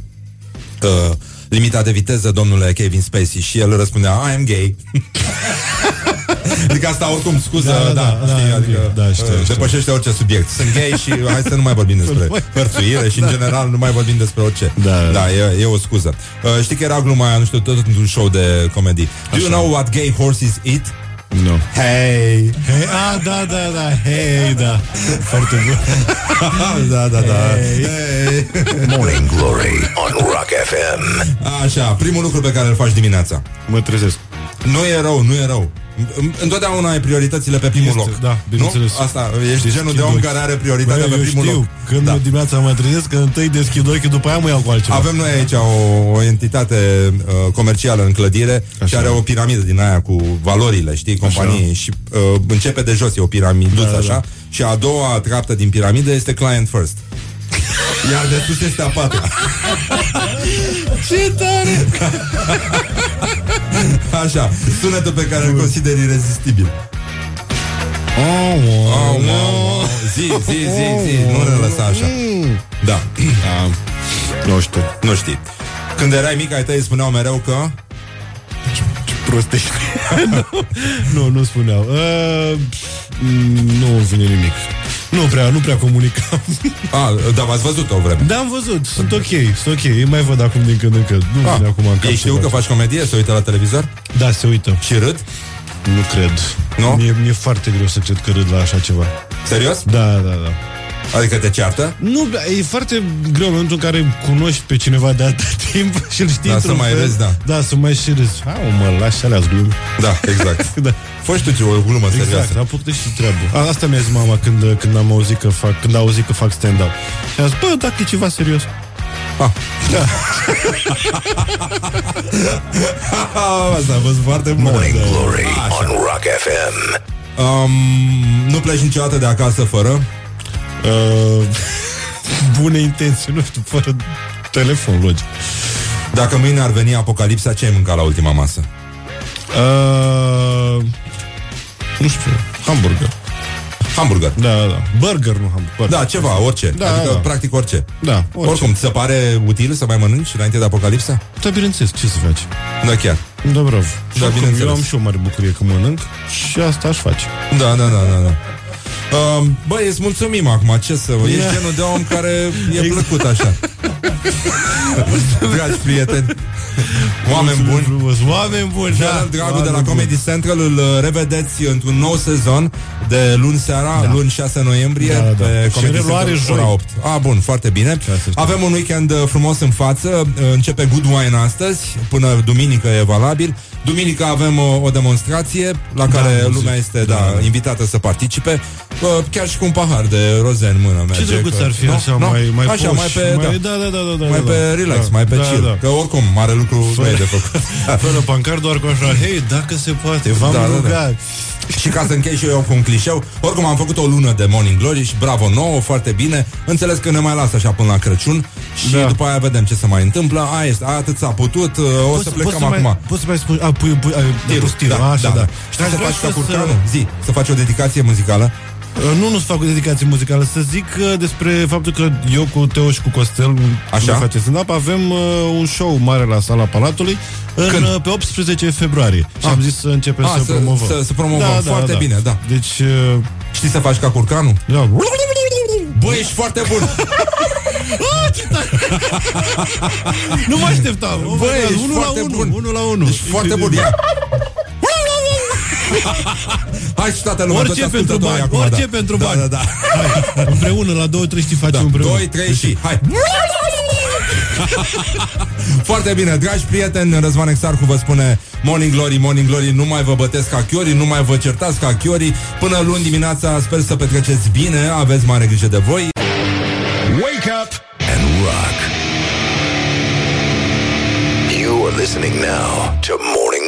uh, limita de viteză, domnule Kevin Spacey și el răspundea, I am gay. adică asta oricum scuză, Da, da, da, da, da, știi, I am adică, gay. Da, știu, uh, știu. depășește orice subiect. Sunt gay și hai să nu mai vorbim despre hărțuire și în general nu mai vorbim despre orice. Da, da. da e, e o scuză. Uh, știi că era gluma aia, nu știu, tot într-un show de comedii. Do you Așa. know what gay horses eat? Nu. Hey! Hey, ah, da, da, da, hei, da. Foarte bun. da, da, da. Hey. Hey. Morning Glory on Rock FM. Așa, primul lucru pe care îl faci dimineața. Mă trezesc. Nu e rău, nu e rău. În- Întotdeauna ai prioritățile pe primul Este, loc. da, bineînțeles. Nu? Asta, ești Deschid genul de om ochii. care are prioritatea Băi, pe eu primul știu, loc. când Da. dimineața mă trezesc, că întâi deschid ochii, după aia mă iau cu altceva. Avem noi aici o, o entitate uh, comercială în clădire Așa. și are o piramidă din aia cu valorile, știi, companiei și uh, începe de jos, e o piramiduță Da, da, așa da. și a doua treaptă din piramidă este client first. Iar de sus este a patra. Ce tare! Așa, sunetul pe care îl consideri irezistibil. Oh, Oh, wow, wow. Zi, zi, zi, zi, nu ne lăsa așa. Da, Da. Nu știu. nu știi. Când erai mic, ai tăi spuneau mereu că... Prostești. nu, nu spuneau. Uh, mm, nu vine nimic. Nu prea, nu prea comunicam. A, da, v-ați văzut o vreme. da, am văzut. Sunt ok, sunt ok. Îi mai văd acum din când în când. Nu Ah, vine acum în cap ei ce știu că face. faci comedie, se uită la televizor Da, se uită. și râd? Nu cred. Nu? Mie, mi-e foarte greu să cred că râd la așa ceva. Serios? Da, da, da. Adică te ceartă? Nu, e foarte greu în momentul în care cunoști pe cineva de atât timp și îl știi Da, într-un să mai fel. râzi, da. Da, să mai și râzi. Ha, mă, lași alea glume. Da, exact. Da. Fă și tu ce o glumă serioasă. Exact, am făcut și treabă. A, asta mi-a zis mama când, când am auzit că fac, când a auzit că fac stand-up. Și a zis, bă, dacă e ceva serios. Ah. Asta a fost foarte bun. Morning Glory Așa. on Rock FM. Um, nu pleci niciodată de acasă fără? Uh, bune intenții, nu știu, fără telefon, logic. Dacă mâine ar veni apocalipsa, ce ai mâncat la ultima masă? Uh, nu știu, hamburger. Hamburger. Da, da, da. Burger, nu hamburger. Da, ceva, orice. Da, adică, da. practic, orice. Da, orice. Oricum, ți se pare util să mai mănânci înainte de apocalipsa? Da, bineînțeles, ce să faci? Da, chiar. Da, bravo. Și Da, oricum, bineînțeles. eu am și o mare bucurie că mănânc și asta aș face. Da, da, da, da, da. Uh, băi, îți mulțumim acum, ce să vă... Ești Da. genul de om care e plăcut așa. Dragi prieteni, oameni Mulțumim buni. frumos. Oameni buni, da. Gerald Dragu de la Oameni Comedy Central îl uh, revedeți într-un nou sezon de luni seara, Da. luni 6 noiembrie Da, da, da. pe Și Comedy reluare Central, joi. ora 8. Ah, bun, foarte bine. Șase, știu. Avem un weekend uh, frumos în față, Uh, începe Good Wine astăzi, până duminică e valabil. Duminică avem o, o demonstrație la care muzică. lumea este Da, da, da. invitată să participe, uh, chiar și cu un pahar de roze în mână merge. Ce drăguț că- ar fi Nu? așa, Nu? mai, mai așa, poș, mai pe, mai, da, da, da, da, da, da, mai da, pe da. relax, da, mai pe da, chill. Da. Că oricum, mare lucru nu e de făcut. Fără pancart, doar cu așa, hei, dacă se poate, v-am Da, da, da. rugat. Și ca să închei și eu cu un clișeu Oricum am făcut o lună de Morning Glory Și bravo nouă, foarte bine Înțeles că ne mai lasă așa până la Crăciun Și Da. după aia vedem ce se mai întâmplă Aia este, atât s-a putut uh, O să plecăm să acum Mai, poți să mai spui, a, pui, pui, ai, Tirul, pus tirul, așa, da. Știi Aș să vrea faci și ca eu curcanul? Zi, să faci o dedicație muzicală Uh, Nu, nu-ți fac o dedicație muzicală Să zic uh, despre faptul că eu cu Teoș și cu Costel Așa. Așa face stand Avem uh, un show mare la Sala Palatului în, Când? uh, Pe 18 februarie Și Ah. am zis să începem Ah, să, să- promovăm să- să promovăm. Foarte bine, da. Deci, uh, Știi să faci ca curcanul? da. Băi, ești foarte bun Nu mă așteptam Oh my Băi, God, ești unul la foarte unul, bun unul la unul Ești foarte bun Ia. Hai și toată lumea, Orice toți pentru ascultătorii bani, acum, orice da. pentru da, bani. Da, da, Hai, împreună, la două, trei știi facem da. împreună. 2, 3 și hai. Foarte bine, dragi prieteni, Răzvan Exarcu vă spune Morning Glory, Morning Glory, nu mai vă bătesc ca chiori, nu mai vă certați ca chiori. Până luni dimineața, sper să petreceți bine, aveți mare grijă de voi. Wake up and rock. You are listening now to Morning